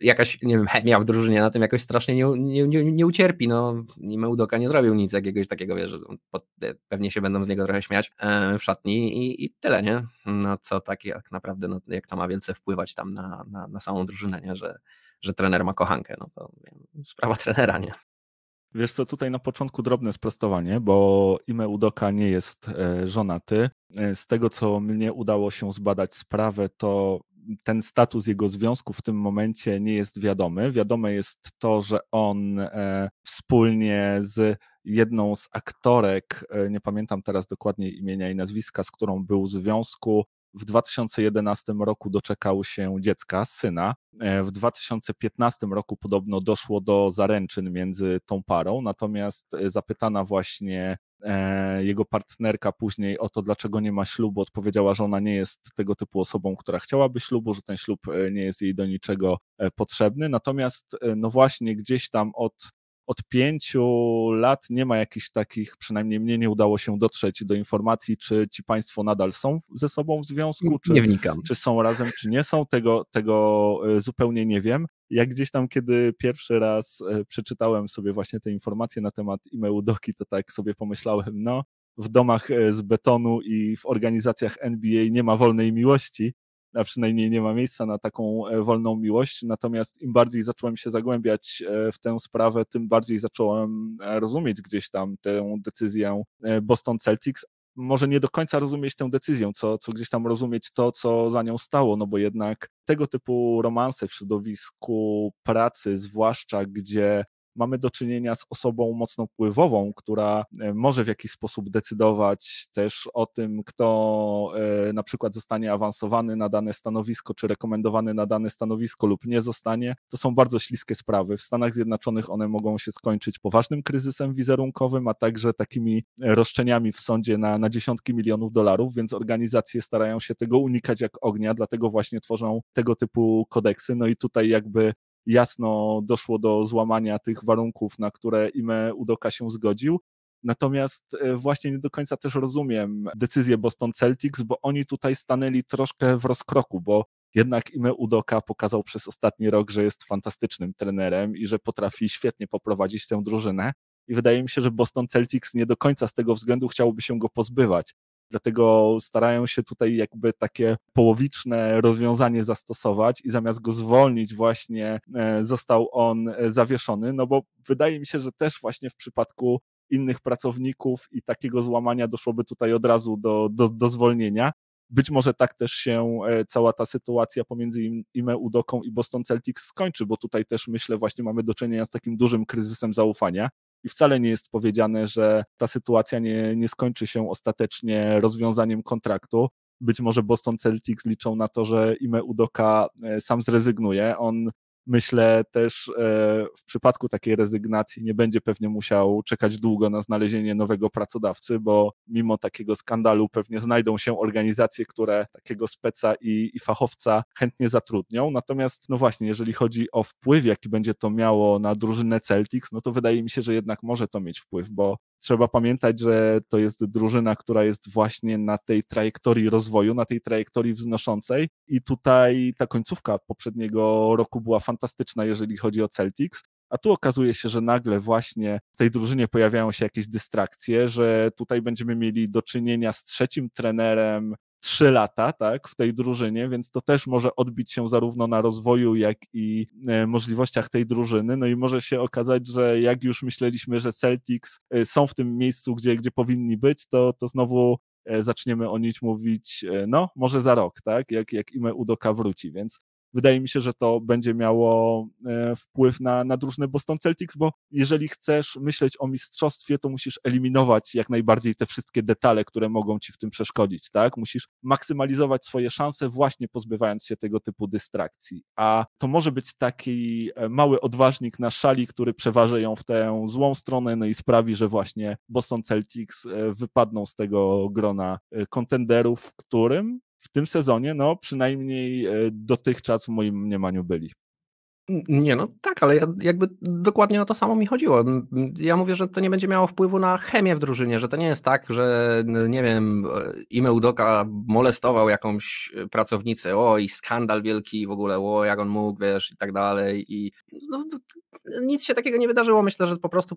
S3: jakaś, nie wiem, chemia w drużynie na tym jakoś strasznie nie, nie, nie, nie ucierpi, no Meudoka nie zrobił nic jakiegoś takiego, wiesz, pewnie się będą z niego trochę śmiać w szatni i, i tyle, nie? No co tak jak naprawdę, no, jak to ma wielce wpływać tam na, na, na samą drużynę, nie? Że, że trener ma kochankę, no to sprawa trenera, nie?
S2: Wiesz co, tutaj na początku drobne sprostowanie, bo Ime Udoka nie jest e, żonaty. E, z tego, co mnie udało się zbadać sprawę, to ten status jego związku w tym momencie nie jest wiadomy. Wiadome jest to, że on e, wspólnie z jedną z aktorek, nie pamiętam teraz dokładnie imienia i nazwiska, z którą był w związku, w 2011 roku doczekał się dziecka, syna. E, w 2015 roku podobno doszło do zaręczyn między tą parą, natomiast e, zapytana właśnie e, jego partnerka później o to, dlaczego nie ma ślubu, odpowiedziała, że ona nie jest tego typu osobą, która chciałaby ślubu, że ten ślub nie jest jej do niczego potrzebny. Natomiast, no właśnie, gdzieś tam od od pięciu lat nie ma jakichś takich, przynajmniej mnie nie udało się dotrzeć do informacji, czy ci państwo nadal są ze sobą w związku, czy, czy są razem, czy nie są, tego, tego e, zupełnie nie wiem. Jak gdzieś tam, kiedy pierwszy raz e, przeczytałem sobie właśnie te informacje na temat e-mailu Doki, to tak sobie pomyślałem, no, w domach e, z betonu i w organizacjach NBA nie ma wolnej miłości, a przynajmniej nie ma miejsca na taką e, wolną miłość. Natomiast im bardziej zacząłem się zagłębiać e, w tę sprawę, tym bardziej zacząłem e, rozumieć gdzieś tam tę decyzję Boston Celtics. Może nie do końca rozumieć tę decyzję, co, co gdzieś tam rozumieć to, co za nią stało, no bo jednak tego typu romanse w środowisku pracy, zwłaszcza gdzie mamy do czynienia z osobą mocno wpływową, która e, może w jakiś sposób decydować też o tym, kto e, na przykład zostanie awansowany na dane stanowisko, czy rekomendowany na dane stanowisko lub nie zostanie. To są bardzo śliskie sprawy. W Stanach Zjednoczonych one mogą się skończyć poważnym kryzysem wizerunkowym, a także takimi roszczeniami w sądzie na, na dziesiątki milionów dolarów, więc organizacje starają się tego unikać jak ognia, dlatego właśnie tworzą tego typu kodeksy. No i tutaj jakby jasno doszło do złamania tych warunków, na które Ime Udoka się zgodził. Natomiast e, właśnie nie do końca też rozumiem decyzję Boston Celtics, bo oni tutaj stanęli troszkę w rozkroku, bo jednak Ime Udoka pokazał przez ostatni rok, że jest fantastycznym trenerem i że potrafi świetnie poprowadzić tę drużynę. I wydaje mi się, że Boston Celtics nie do końca z tego względu chciałoby się go pozbywać. Dlatego starają się tutaj jakby takie połowiczne rozwiązanie zastosować i zamiast go zwolnić właśnie e, został on e, zawieszony, no bo wydaje mi się, że też właśnie w przypadku innych pracowników i takiego złamania doszłoby tutaj od razu do, do, do zwolnienia. Być może tak też się e, cała ta sytuacja pomiędzy Ime Udoką i Boston Celtics skończy, bo tutaj też myślę właśnie mamy do czynienia z takim dużym kryzysem zaufania i wcale nie jest powiedziane, że ta sytuacja nie, nie skończy się ostatecznie rozwiązaniem kontraktu. Być może Boston Celtics liczą na to, że Ime Udoka e, sam zrezygnuje. On Myślę też e, w przypadku takiej rezygnacji nie będzie pewnie musiał czekać długo na znalezienie nowego pracodawcy, bo mimo takiego skandalu pewnie znajdą się organizacje, które takiego speca i, i fachowca chętnie zatrudnią. Natomiast, no właśnie, jeżeli chodzi o wpływ, jaki będzie to miało na drużynę Celtics, no to wydaje mi się, że jednak może to mieć wpływ, bo trzeba pamiętać, że to jest drużyna, która jest właśnie na tej trajektorii rozwoju, na tej trajektorii wznoszącej i tutaj ta końcówka poprzedniego roku była fantastyczna, jeżeli chodzi o Celtics. A tu okazuje się, że nagle właśnie w tej drużynie pojawiają się jakieś dystrakcje, że tutaj będziemy mieli do czynienia z trzecim trenerem trzy lata, tak, w tej drużynie, więc to też może odbić się zarówno na rozwoju, jak i e, możliwościach tej drużyny. No i może się okazać, że jak już myśleliśmy, że Celtics e, są w tym miejscu, gdzie, gdzie powinni być, to, to znowu e, zaczniemy o nich mówić, no, może za rok, tak, jak, jak Ime Udoka wróci, więc wydaje mi się, że to będzie miało e, wpływ na, na drużynę Boston Celtics, bo jeżeli chcesz myśleć o mistrzostwie, to musisz eliminować jak najbardziej te wszystkie detale, które mogą ci w tym przeszkodzić, tak? Musisz maksymalizować swoje szanse właśnie pozbywając się tego typu dystrakcji. A to może być taki e, mały odważnik na szali, który przeważy ją w tę złą stronę, no i sprawi, że właśnie Boston Celtics e, wypadną z tego grona kontenderów, w którym w tym sezonie, no przynajmniej e, dotychczas w moim mniemaniu byli.
S3: Nie, no tak, ale jakby dokładnie o to samo mi chodziło. Ja mówię, że to nie będzie miało wpływu na chemię w drużynie, że to nie jest tak, że nie wiem, Ime Udoka molestował jakąś pracownicę, o i skandal wielki w ogóle, o jak on mógł, wiesz, i tak dalej. I no, nic się takiego nie wydarzyło. Myślę, że po prostu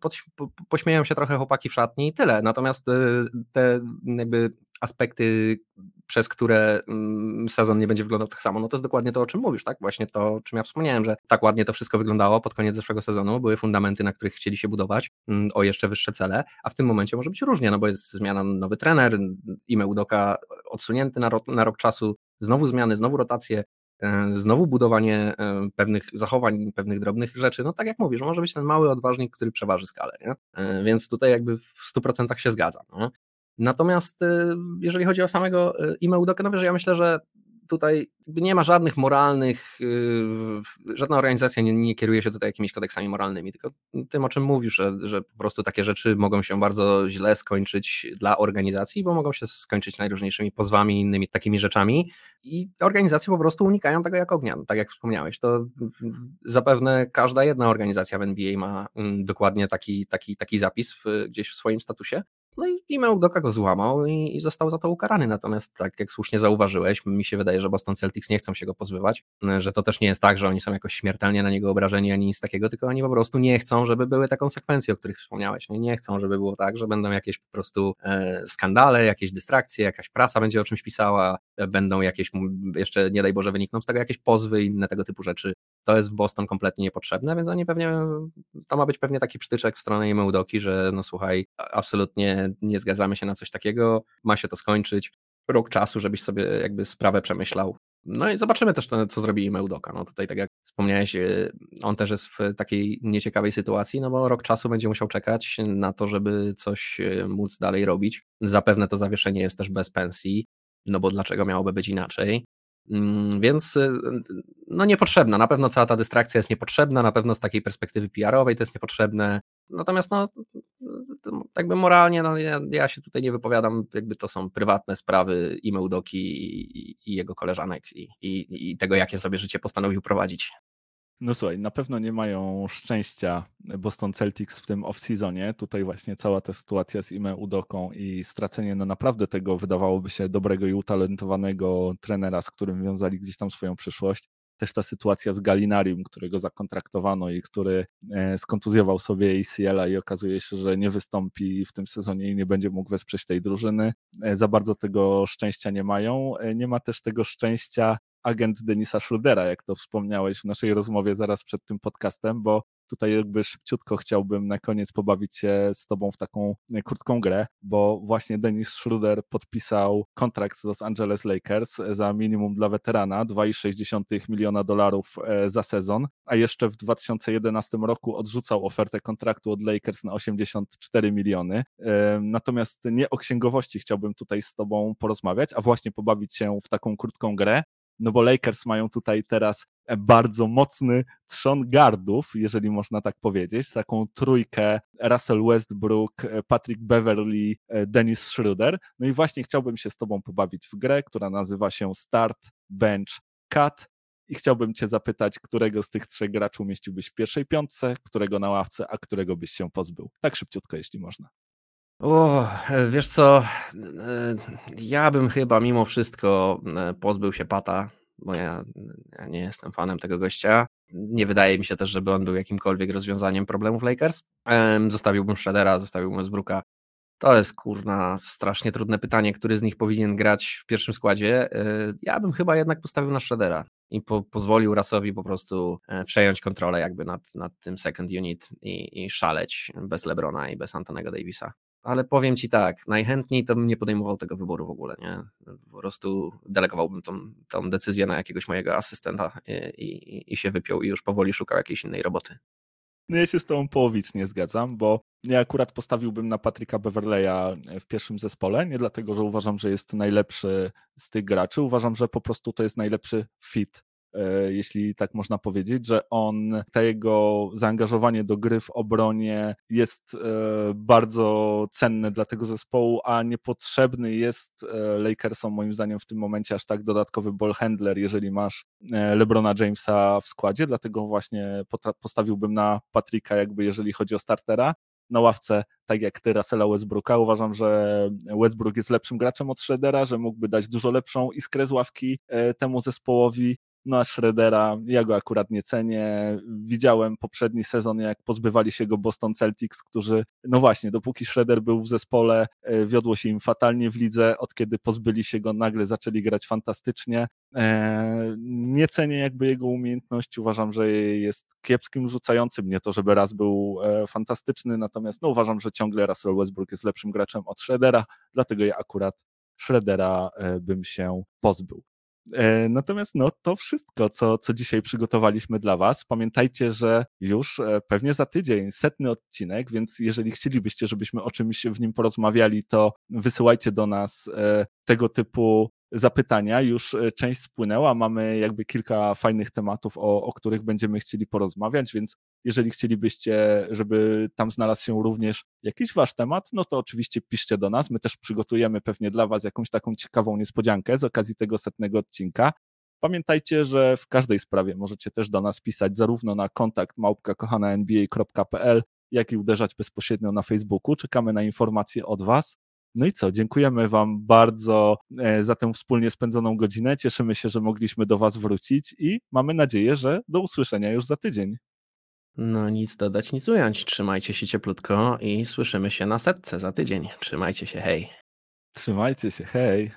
S3: pośmieją się trochę chłopaki w szatni i tyle. Natomiast te jakby aspekty, przez które mm, sezon nie będzie wyglądał tak samo, no to jest dokładnie to, o czym mówisz, tak? Właśnie to, o czym ja wspomniałem, że tak ładnie to wszystko wyglądało pod koniec zeszłego sezonu, były fundamenty, na których chcieli się budować mm, o jeszcze wyższe cele, a w tym momencie może być różnie, no bo jest zmiana, nowy trener, imię Udoka odsunięty na rok, na rok czasu, znowu zmiany, znowu rotacje, e, znowu budowanie e, pewnych zachowań, pewnych drobnych rzeczy, no tak jak mówisz, może być ten mały odważnik, który przeważy skalę, nie? E, więc tutaj jakby w 100% się zgadzam. Nie? Natomiast y, jeżeli chodzi o samego y, Ime Udoka, no wiesz, ja myślę, że tutaj nie ma żadnych moralnych, y, żadna organizacja nie, nie, kieruje się tutaj jakimiś kodeksami moralnymi, tylko tym, o czym mówisz, że, że po prostu takie rzeczy mogą się bardzo źle skończyć dla organizacji, bo mogą się skończyć najróżniejszymi pozwami i innymi takimi rzeczami. I organizacje po prostu unikają tego jak ognia, tak jak wspomniałeś, to zapewne każda jedna organizacja w NBA ma mm, dokładnie taki, taki, taki zapis w, gdzieś w swoim statusie, no i Ime Udoka go złamał i, i, został za to ukarany. Natomiast tak jak słusznie zauważyłeś, mi się wydaje, że Boston Celtics nie chcą się go pozbywać, że to też nie jest tak, że oni są jakoś śmiertelnie na niego obrażeni ani nic takiego, tylko oni po prostu nie chcą, żeby były te konsekwencje, o których wspomniałeś. Nie, nie chcą, żeby było tak, że będą jakieś po prostu e, skandale, jakieś dystrakcje, jakaś prasa będzie o czymś pisała, e, będą jakieś, jeszcze nie daj Boże wynikną z tego jakieś pozwy i inne tego typu rzeczy. To jest w Boston kompletnie niepotrzebne, więc oni pewnie, to ma być pewnie taki przytyczek w stronę Ime Udoki, że no słuchaj, absolutnie nie, zgadzamy się na coś takiego, ma się to skończyć, rok czasu, żebyś sobie jakby sprawę przemyślał. No i zobaczymy też, to, co zrobi Meudoka. No tutaj, tak jak wspomniałeś, e, on też jest w takiej nieciekawej sytuacji, no bo rok czasu będzie musiał czekać na to, żeby coś e, móc dalej robić. Zapewne to zawieszenie jest też bez pensji, no bo dlaczego miałoby być inaczej? Mm, więc e, no niepotrzebna, na pewno cała ta dystrakcja jest niepotrzebna, na pewno z takiej perspektywy PR-owej to jest niepotrzebne. Natomiast no, jakby moralnie no, ja, ja, się tutaj nie wypowiadam, jakby to są prywatne sprawy i Meudoki i, i, jego koleżanek i, i, i tego, jakie sobie życie postanowił prowadzić.
S2: No słuchaj, na pewno nie mają szczęścia Boston Celtics w tym off-seasonie. Tutaj właśnie cała ta sytuacja z Ime Udoką i stracenie no naprawdę tego wydawałoby się dobrego i utalentowanego trenera, z którym wiązali gdzieś tam swoją przyszłość też ta sytuacja z Galinarium, którego zakontraktowano i który e, skontuzjował sobie ACL-a i okazuje się, że nie wystąpi w tym sezonie i nie będzie mógł wesprzeć tej drużyny. E, za bardzo tego szczęścia nie mają. E, nie ma też tego szczęścia agent Denisa Schrudera, jak to wspomniałeś w naszej rozmowie zaraz przed tym podcastem, bo tutaj jakby szybciutko chciałbym na koniec pobawić się z tobą w taką e, krótką grę, bo właśnie Dennis Schroeder podpisał kontrakt z Los Angeles Lakers za minimum dla weterana 2,6 miliona dolarów e, za sezon, a jeszcze w 2011 roku odrzucał ofertę kontraktu od Lakers na 84 miliony. E, natomiast nie o księgowości chciałbym tutaj z tobą porozmawiać, a właśnie pobawić się w taką krótką grę, no bo Lakers mają tutaj teraz bardzo mocny trzon gardów, jeżeli można tak powiedzieć, taką trójkę Russell Westbrook, Patrick Beverly, Dennis Schroeder. No i właśnie chciałbym się z tobą pobawić w grę, która nazywa się Start, Bench, Cut i chciałbym cię zapytać, którego z tych trzech graczy umieściłbyś w pierwszej piątce, którego na ławce, a którego byś się pozbył. Tak szybciutko, jeśli można.
S3: O, wiesz co, ja bym chyba mimo wszystko e, pozbył się Pata, bo ja, ja, nie jestem fanem tego gościa. Nie wydaje mi się też, żeby on był jakimkolwiek rozwiązaniem problemów Lakers. Zostawiłbym Shreddera, zostawiłbym Westbrooka. To jest kurna strasznie trudne pytanie, który z nich powinien grać w pierwszym składzie. E, ja bym chyba jednak postawił na Shreddera i po, pozwolił Rasowi po prostu e, przejąć kontrolę jakby nad, nad tym second unit i, i szaleć bez Lebrona i bez Antonego Davisa ale powiem ci tak, najchętniej to bym nie podejmował tego wyboru w ogóle, nie? Po prostu delegowałbym tą, tą decyzję na jakiegoś mojego asystenta i, i, i się wypiął i już powoli szukał jakiejś innej roboty.
S2: No ja się z tą połowicznie zgadzam, bo ja akurat postawiłbym na Patryka Beverleya w pierwszym zespole, nie dlatego, że uważam, że jest najlepszy z tych graczy, uważam, że po prostu to jest najlepszy fit E, jeśli tak można powiedzieć, że on, to jego zaangażowanie do gry w obronie jest e, bardzo cenne dla tego zespołu, a niepotrzebny jest e, Lakersom moim zdaniem w tym momencie aż tak dodatkowy ball handler, jeżeli masz LeBrona Jamesa w składzie, dlatego właśnie postawiłbym na Patricka jakby jeżeli chodzi o startera, na ławce, tak jak ty, Russella Westbrooka. Uważam, że Westbrook jest lepszym graczem od Schroedera, że mógłby dać dużo lepszą iskrę z ławki temu zespołowi no a Schroedera, ja go akurat nie cenię. Widziałem poprzedni sezon, jak pozbywali się go Boston Celtics, którzy, no właśnie, dopóki Schroeder był w zespole, e, wiodło się im fatalnie w lidze, od kiedy pozbyli się go, nagle zaczęli grać fantastycznie. E, nie cenię jakby jego umiejętności, uważam, że jest kiepskim rzucającym, nie to, żeby raz był e, fantastyczny, natomiast no uważam, że ciągle Russell Westbrook jest lepszym graczem od Schroedera, dlatego ja akurat Schroedera bym się pozbył. E, natomiast no, to wszystko, co, co dzisiaj przygotowaliśmy dla Was. Pamiętajcie, że już e, pewnie za tydzień setny odcinek, więc jeżeli chcielibyście, żebyśmy o czymś w nim porozmawiali, to wysyłajcie do nas e, tego typu zapytania. Już część spłynęła, mamy jakby kilka fajnych tematów, o, o których będziemy chcieli porozmawiać, więc jeżeli chcielibyście, żeby tam znalazł się również jakiś wasz temat, no to oczywiście piszcie do nas. My też przygotujemy pewnie dla was jakąś taką ciekawą niespodziankę z okazji tego setnego odcinka. Pamiętajcie, że w każdej sprawie możecie też do nas pisać zarówno na kontakt małpka.kochana.nba.pl, jak i uderzać bezpośrednio na Facebooku. Czekamy na informacje od was. No i co, dziękujemy Wam bardzo e, za tę wspólnie spędzoną godzinę. Cieszymy się, że mogliśmy do Was wrócić i mamy nadzieję, że do usłyszenia już za tydzień.
S3: No nic dodać, nic ująć. Trzymajcie się cieplutko i słyszymy się na setce za tydzień. Trzymajcie się, hej.
S2: Trzymajcie się, hej.